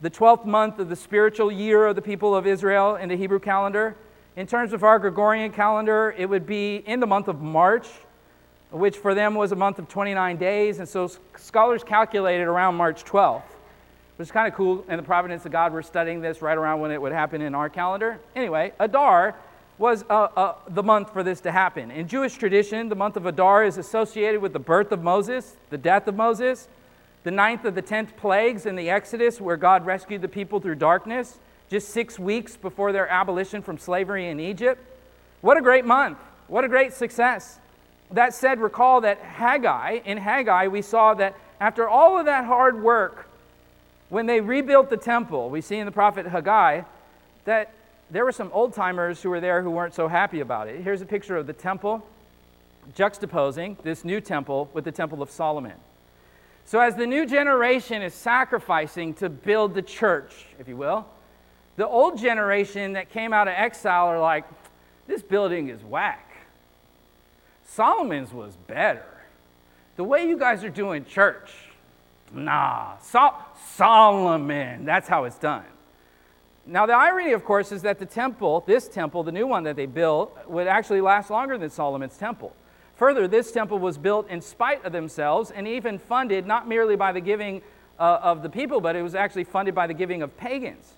the 12th month of the spiritual year of the people of Israel in the Hebrew calendar. In terms of our Gregorian calendar, it would be in the month of March, which for them was a month of 29 days. And so scholars calculated around March 12th, which is kind of cool. In the providence of God, we're studying this right around when it would happen in our calendar. Anyway, Adar was uh, uh, the month for this to happen. In Jewish tradition, the month of Adar is associated with the birth of Moses, the death of Moses, the ninth of the tenth plagues in the Exodus, where God rescued the people through darkness, just six weeks before their abolition from slavery in Egypt. What a great month! What a great success. That said, recall that Haggai, in Haggai, we saw that after all of that hard work, when they rebuilt the temple, we see in the prophet Haggai that there were some old timers who were there who weren't so happy about it. Here's a picture of the temple juxtaposing this new temple with the temple of Solomon. So, as the new generation is sacrificing to build the church, if you will, the old generation that came out of exile are like, this building is whack. Solomon's was better. The way you guys are doing church, nah. Sol- Solomon, that's how it's done. Now, the irony, of course, is that the temple, this temple, the new one that they built, would actually last longer than Solomon's temple. Further, this temple was built in spite of themselves and even funded not merely by the giving uh, of the people, but it was actually funded by the giving of pagans.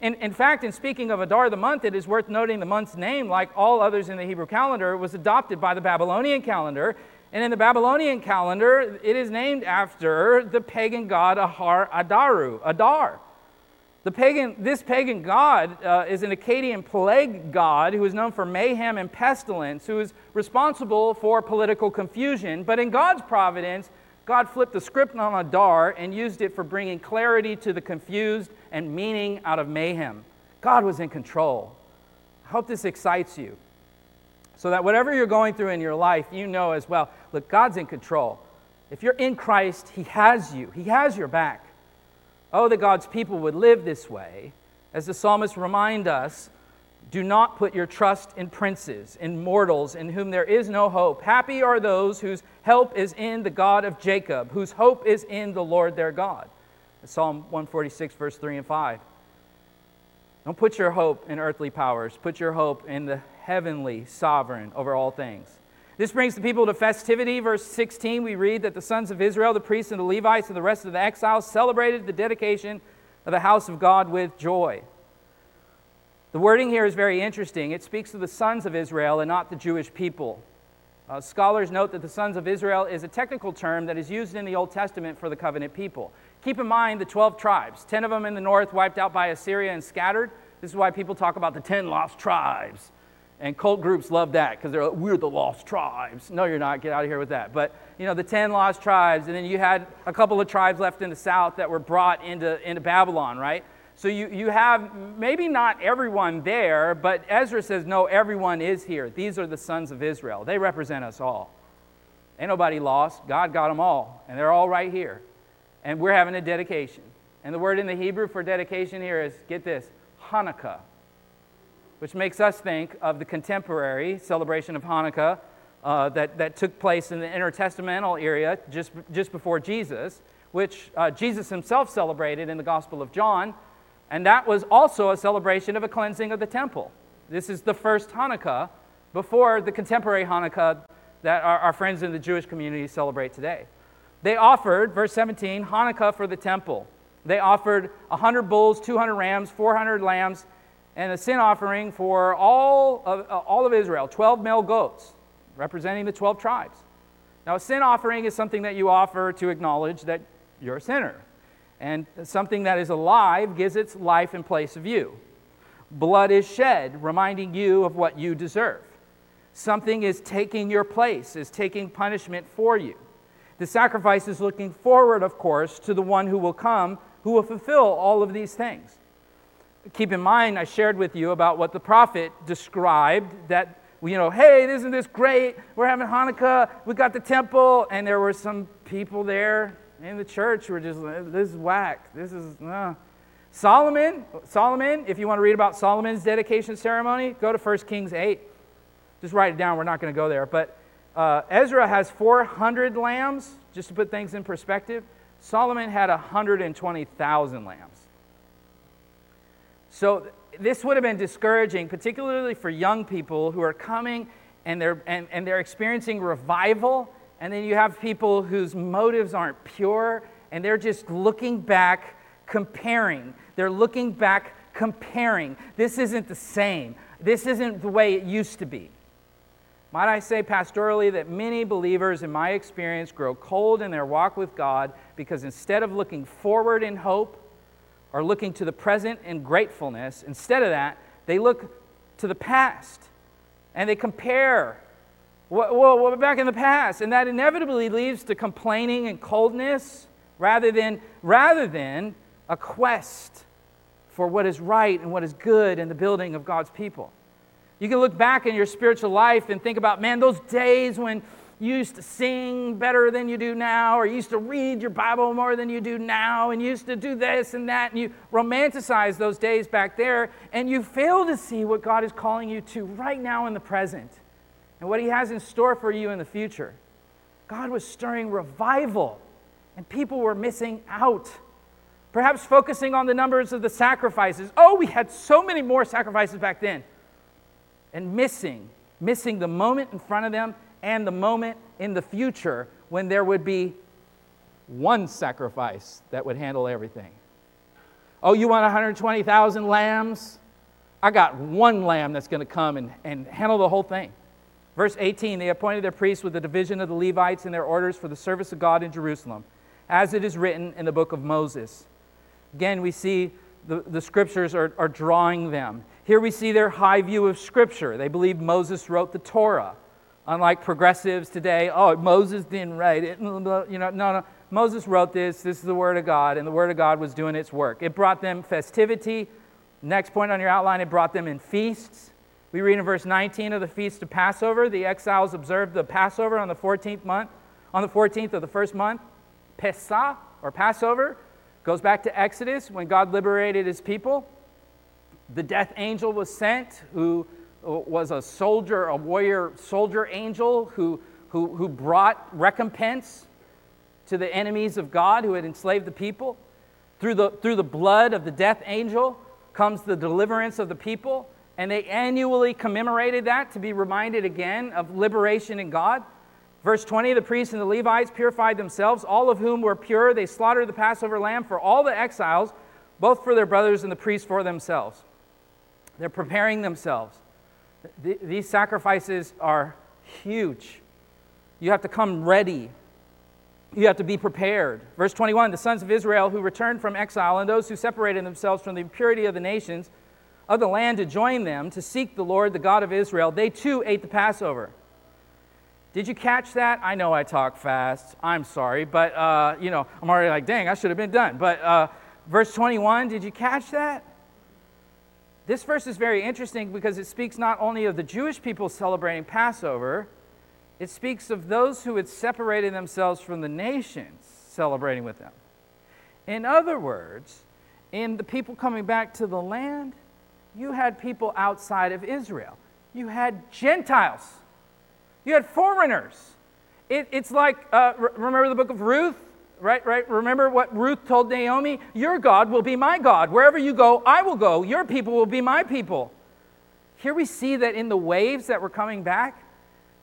In, in fact, in speaking of Adar the month, it is worth noting the month's name, like all others in the Hebrew calendar, was adopted by the Babylonian calendar. And in the Babylonian calendar, it is named after the pagan god Ahar Adaru, Adar. The pagan, this pagan god uh, is an Akkadian plague god who is known for mayhem and pestilence, who is responsible for political confusion. But in God's providence, God flipped the script on Adar and used it for bringing clarity to the confused and meaning out of mayhem. God was in control. I hope this excites you. So that whatever you're going through in your life, you know as well look, God's in control. If you're in Christ, He has you, He has your back. Oh, that God's people would live this way. As the psalmist remind us, do not put your trust in princes, in mortals, in whom there is no hope. Happy are those whose help is in the God of Jacob, whose hope is in the Lord their God. Psalm 146, verse 3 and 5. Don't put your hope in earthly powers, put your hope in the heavenly sovereign over all things. This brings the people to festivity. Verse 16, we read that the sons of Israel, the priests and the Levites, and the rest of the exiles celebrated the dedication of the house of God with joy. The wording here is very interesting. It speaks of the sons of Israel and not the Jewish people. Uh, scholars note that the sons of Israel is a technical term that is used in the Old Testament for the covenant people. Keep in mind the 12 tribes, 10 of them in the north wiped out by Assyria and scattered. This is why people talk about the 10 lost tribes. And cult groups love that because they're like, we're the lost tribes. No, you're not. Get out of here with that. But, you know, the 10 lost tribes. And then you had a couple of tribes left in the south that were brought into, into Babylon, right? So you, you have maybe not everyone there, but Ezra says, no, everyone is here. These are the sons of Israel. They represent us all. Ain't nobody lost. God got them all, and they're all right here. And we're having a dedication. And the word in the Hebrew for dedication here is get this Hanukkah, which makes us think of the contemporary celebration of Hanukkah uh, that, that took place in the intertestamental area just, just before Jesus, which uh, Jesus himself celebrated in the Gospel of John. And that was also a celebration of a cleansing of the temple. This is the first Hanukkah before the contemporary Hanukkah that our, our friends in the Jewish community celebrate today. They offered, verse 17, Hanukkah for the temple. They offered 100 bulls, 200 rams, 400 lambs, and a sin offering for all of, uh, all of Israel 12 male goats, representing the 12 tribes. Now, a sin offering is something that you offer to acknowledge that you're a sinner. And something that is alive gives its life in place of you. Blood is shed, reminding you of what you deserve. Something is taking your place, is taking punishment for you. The sacrifice is looking forward, of course, to the one who will come, who will fulfill all of these things. Keep in mind, I shared with you about what the prophet described that, you know, hey, isn't this great? We're having Hanukkah, we got the temple, and there were some people there in the church who were just, this is whack. This is, uh. Solomon, Solomon, if you want to read about Solomon's dedication ceremony, go to 1 Kings 8. Just write it down. We're not going to go there. But uh, Ezra has 400 lambs, just to put things in perspective. Solomon had 120,000 lambs. So this would have been discouraging, particularly for young people who are coming and they're, and, and they're experiencing revival. And then you have people whose motives aren't pure and they're just looking back, comparing. They're looking back, comparing. This isn't the same. This isn't the way it used to be. Might I say pastorally that many believers, in my experience, grow cold in their walk with God because instead of looking forward in hope or looking to the present in gratefulness, instead of that, they look to the past and they compare. Well, well, back in the past, and that inevitably leads to complaining and coldness rather than, rather than a quest for what is right and what is good in the building of God's people. You can look back in your spiritual life and think about, man, those days when you used to sing better than you do now, or you used to read your Bible more than you do now, and you used to do this and that, and you romanticize those days back there, and you fail to see what God is calling you to right now in the present and what He has in store for you in the future. God was stirring revival, and people were missing out. Perhaps focusing on the numbers of the sacrifices. Oh, we had so many more sacrifices back then and missing, missing the moment in front of them and the moment in the future when there would be one sacrifice that would handle everything. Oh, you want 120,000 lambs? I got one lamb that's going to come and, and handle the whole thing. Verse 18 They appointed their priests with the division of the Levites in their orders for the service of God in Jerusalem, as it is written in the book of Moses. Again, we see the, the scriptures are, are drawing them. Here we see their high view of Scripture. They believe Moses wrote the Torah. Unlike progressives today, oh, Moses didn't write it. Mm, you know, no, no. Moses wrote this. This is the Word of God, and the Word of God was doing its work. It brought them festivity. Next point on your outline, it brought them in feasts. We read in verse 19 of the feast of Passover. The exiles observed the Passover on the 14th month, on the 14th of the first month. Pesah, or Passover, goes back to Exodus when God liberated his people. The death angel was sent, who was a soldier, a warrior soldier angel who, who, who brought recompense to the enemies of God who had enslaved the people. Through the, through the blood of the death angel comes the deliverance of the people, and they annually commemorated that to be reminded again of liberation in God. Verse 20 the priests and the Levites purified themselves, all of whom were pure. They slaughtered the Passover lamb for all the exiles, both for their brothers and the priests for themselves. They're preparing themselves. These sacrifices are huge. You have to come ready. You have to be prepared. Verse 21 The sons of Israel who returned from exile and those who separated themselves from the impurity of the nations of the land to join them to seek the Lord, the God of Israel, they too ate the Passover. Did you catch that? I know I talk fast. I'm sorry, but uh, you know, I'm already like, dang, I should have been done. But uh, verse 21, did you catch that? This verse is very interesting because it speaks not only of the Jewish people celebrating Passover, it speaks of those who had separated themselves from the nations celebrating with them. In other words, in the people coming back to the land, you had people outside of Israel. You had Gentiles. You had foreigners. It, it's like, uh, remember the book of Ruth? Right, right. Remember what Ruth told Naomi? Your God will be my God. Wherever you go, I will go. Your people will be my people. Here we see that in the waves that were coming back,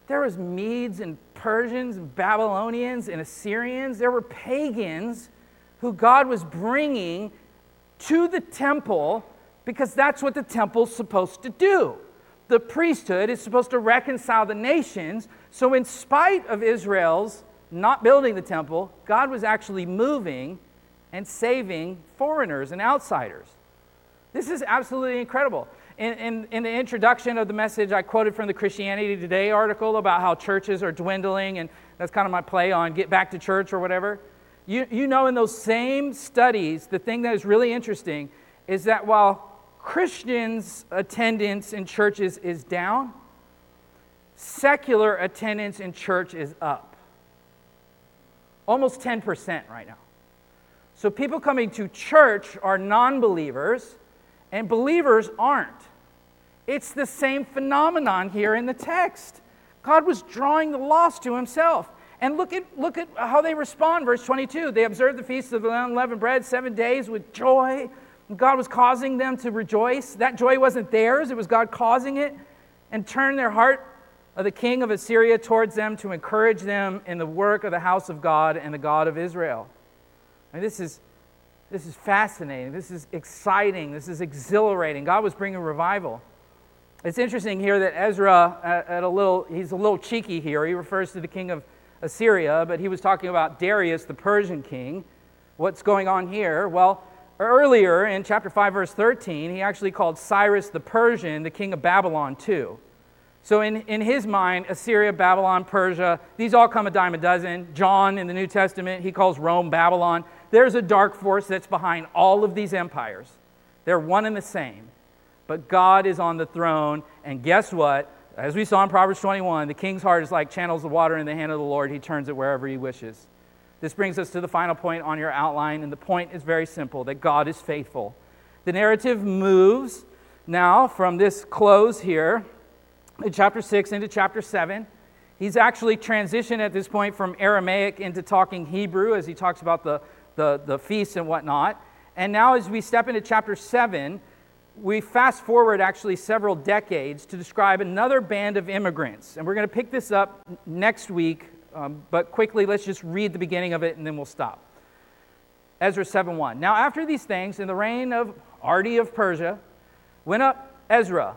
there was Medes and Persians and Babylonians and Assyrians. There were pagans who God was bringing to the temple because that's what the temple's supposed to do. The priesthood is supposed to reconcile the nations. So, in spite of Israel's not building the temple, God was actually moving and saving foreigners and outsiders. This is absolutely incredible. In, in, in, the introduction of the message, I quoted from the Christianity Today article about how churches are dwindling, and that's kind of my play on get back to church or whatever. You, you know, in those same studies, the thing that is really interesting is that while Christians' attendance in churches is down, secular attendance in church is up almost 10% right now. So people coming to church are non believers, and believers aren't. It's the same phenomenon here in the text. God was drawing the lost to himself. And look at, look at how they respond. Verse 22 they observed the feast of the unleavened bread seven days with joy. God was causing them to rejoice. That joy wasn't theirs, it was God causing it. And turned their heart of the king of Assyria towards them to encourage them in the work of the house of God and the God of Israel. This is, this is fascinating. This is exciting. This is exhilarating. God was bringing revival. It's interesting here that Ezra, at, at a little, he's a little cheeky here. He refers to the king of Assyria, but he was talking about Darius, the Persian king. What's going on here? Well, earlier in chapter 5, verse 13, he actually called Cyrus the Persian the king of Babylon, too. So, in, in his mind, Assyria, Babylon, Persia, these all come a dime a dozen. John in the New Testament, he calls Rome Babylon. There's a dark force that's behind all of these empires. They're one and the same. But God is on the throne, and guess what? As we saw in Proverbs 21, the king's heart is like channels of water in the hand of the Lord. He turns it wherever he wishes. This brings us to the final point on your outline, and the point is very simple that God is faithful. The narrative moves now from this close here in chapter 6 into chapter 7. He's actually transitioned at this point from Aramaic into talking Hebrew as he talks about the, the, the feasts and whatnot. And now, as we step into chapter 7, we fast forward actually several decades to describe another band of immigrants. And we're going to pick this up next week, um, but quickly, let's just read the beginning of it and then we'll stop. Ezra 7 1. Now, after these things, in the reign of Artie of Persia, went up Ezra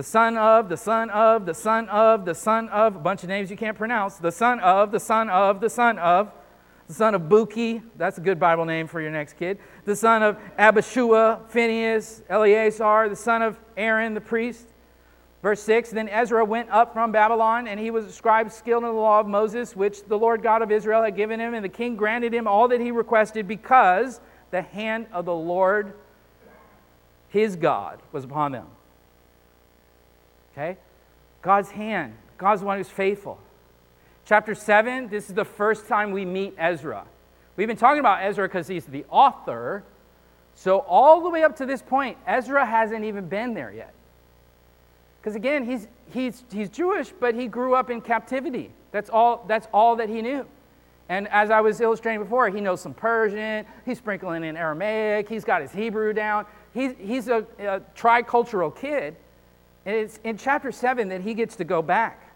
the son of, the son of, the son of, the son of, a bunch of names you can't pronounce, the son of, the son of, the son of, the son of Bukki, that's a good Bible name for your next kid, the son of Abishua, Phinehas, Eleazar, the son of Aaron the priest. Verse 6 Then Ezra went up from Babylon, and he was a scribe skilled in the law of Moses, which the Lord God of Israel had given him, and the king granted him all that he requested because the hand of the Lord, his God, was upon them. Okay? God's hand. God's one who's faithful. Chapter 7, this is the first time we meet Ezra. We've been talking about Ezra because he's the author. So, all the way up to this point, Ezra hasn't even been there yet. Because again, he's, he's, he's Jewish, but he grew up in captivity. That's all, that's all that he knew. And as I was illustrating before, he knows some Persian, he's sprinkling in Aramaic, he's got his Hebrew down. He's, he's a, a tricultural kid. And it's in chapter 7 that he gets to go back.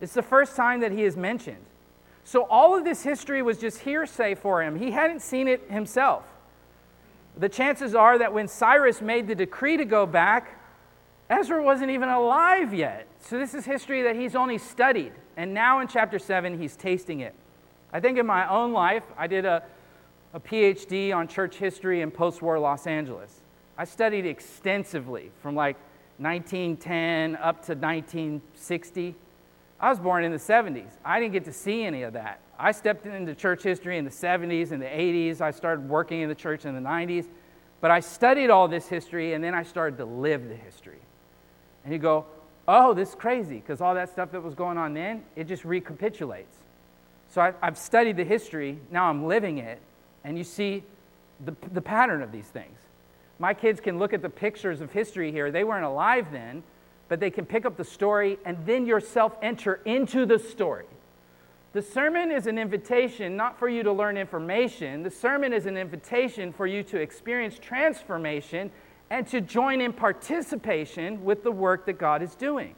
It's the first time that he is mentioned. So all of this history was just hearsay for him. He hadn't seen it himself. The chances are that when Cyrus made the decree to go back, Ezra wasn't even alive yet. So this is history that he's only studied. And now in chapter 7, he's tasting it. I think in my own life, I did a, a PhD on church history in post war Los Angeles. I studied extensively from like 1910 up to 1960. I was born in the 70s. I didn't get to see any of that. I stepped into church history in the 70s and the 80s. I started working in the church in the 90s. But I studied all this history and then I started to live the history. And you go, oh, this is crazy because all that stuff that was going on then, it just recapitulates. So I, have studied the history, now I'm living it, and you see the, the pattern of these things. My kids can look at the pictures of history here. They weren't alive then, but they can pick up the story and then yourself enter into the story. The sermon is an invitation not for you to learn information. The sermon is an invitation for you to experience transformation and to join in participation with the work that God is doing.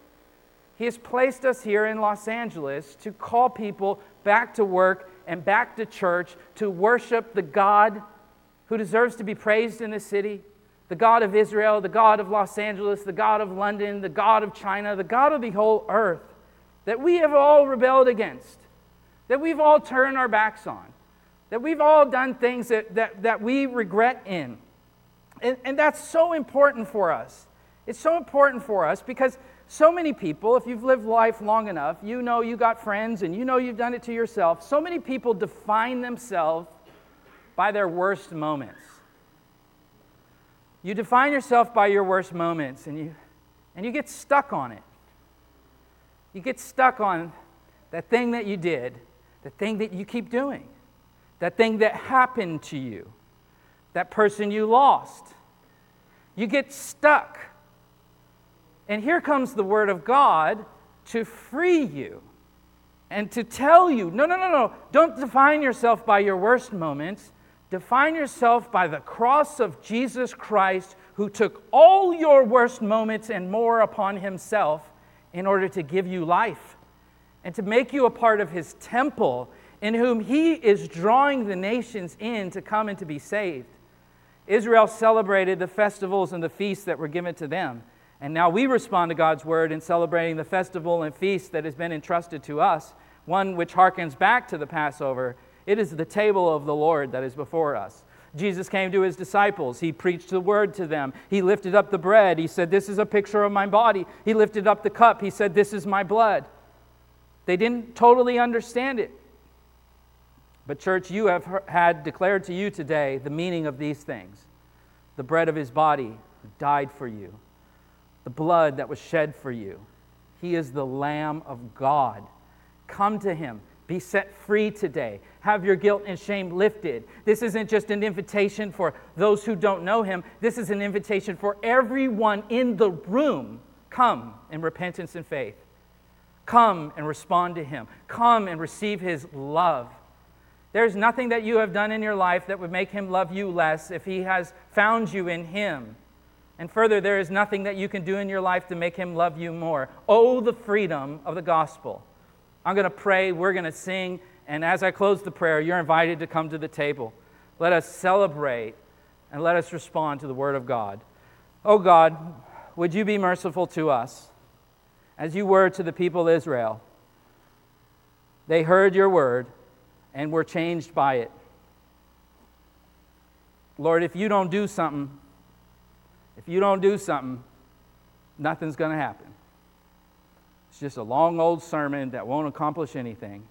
He has placed us here in Los Angeles to call people back to work and back to church to worship the God who deserves to be praised in this city, the God of Israel, the God of Los Angeles, the God of London, the God of China, the God of the whole earth that we have all rebelled against that we've all turned our backs on, that we've all done things that, that, that we regret in. And, and that's so important for us. It's so important for us because so many people, if you've lived life long enough, you know you got friends and you know you've done it to yourself. So many people define themselves by their worst moments. You define yourself by your worst moments and you, and you get stuck on it. You get stuck on that thing that you did the thing that you keep doing, that thing that happened to you, that person you lost. You get stuck. And here comes the Word of God to free you and to tell you no, no, no, no, don't define yourself by your worst moments. Define yourself by the cross of Jesus Christ, who took all your worst moments and more upon himself in order to give you life and to make you a part of his temple, in whom he is drawing the nations in to come and to be saved. Israel celebrated the festivals and the feasts that were given to them. And now we respond to God's word in celebrating the festival and feast that has been entrusted to us, one which harkens back to the Passover. It is the table of the Lord that is before us. Jesus came to his disciples. He preached the word to them. He lifted up the bread. He said, This is a picture of my body. He lifted up the cup. He said, This is my blood. They didn't totally understand it. But, church, you have had declared to you today the meaning of these things the bread of his body died for you, the blood that was shed for you. He is the Lamb of God. Come to him. Be set free today. Have your guilt and shame lifted. This isn't just an invitation for those who don't know him. This is an invitation for everyone in the room. Come in repentance and faith. Come and respond to Him. Come and receive His love. There's nothing that you have done in your life that would make Him love you less if He has found you in Him. And further, there is nothing that you can do in your life to make Him love you more. Oh, the freedom of the gospel. I'm going to pray, we're going to sing, and as I close the prayer, you're invited to come to the table. Let us celebrate and let us respond to the Word of God. Oh God, would you be merciful to us? as you were to the people of Israel. They heard your word and were changed by it. Lord, if you don't do something, if you don't do something, nothing's going to happen. It's just a long old sermon that won't accomplish anything.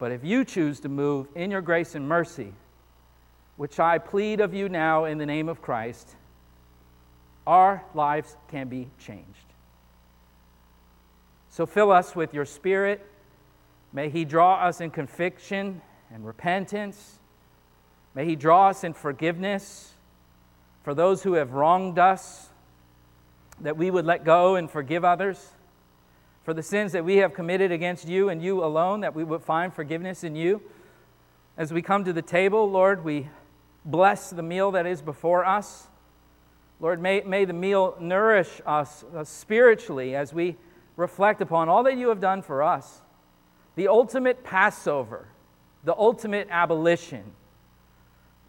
But if you choose to move in your grace and mercy, which I plead of you now in the name of Christ, our lives can be changed. So fill us with your Spirit. May He draw us in conviction and repentance. May He draw us in forgiveness for those who have wronged us, that we would let go and forgive others. For the sins that we have committed against you and you alone, that we would find forgiveness in you. As we come to the table, Lord, we bless the meal that is before us. Lord, may, may the meal nourish us uh, spiritually as we reflect upon all that you have done for us. The ultimate Passover, the ultimate abolition,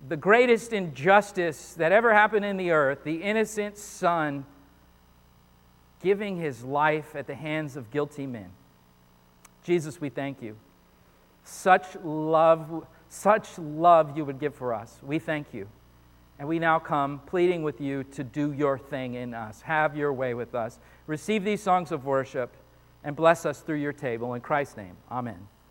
the greatest injustice that ever happened in the earth, the innocent son giving his life at the hands of guilty men. Jesus, we thank you. such love, such love you would give for us. We thank you. And we now come pleading with you to do your thing in us. Have your way with us. Receive these songs of worship and bless us through your table. In Christ's name, amen.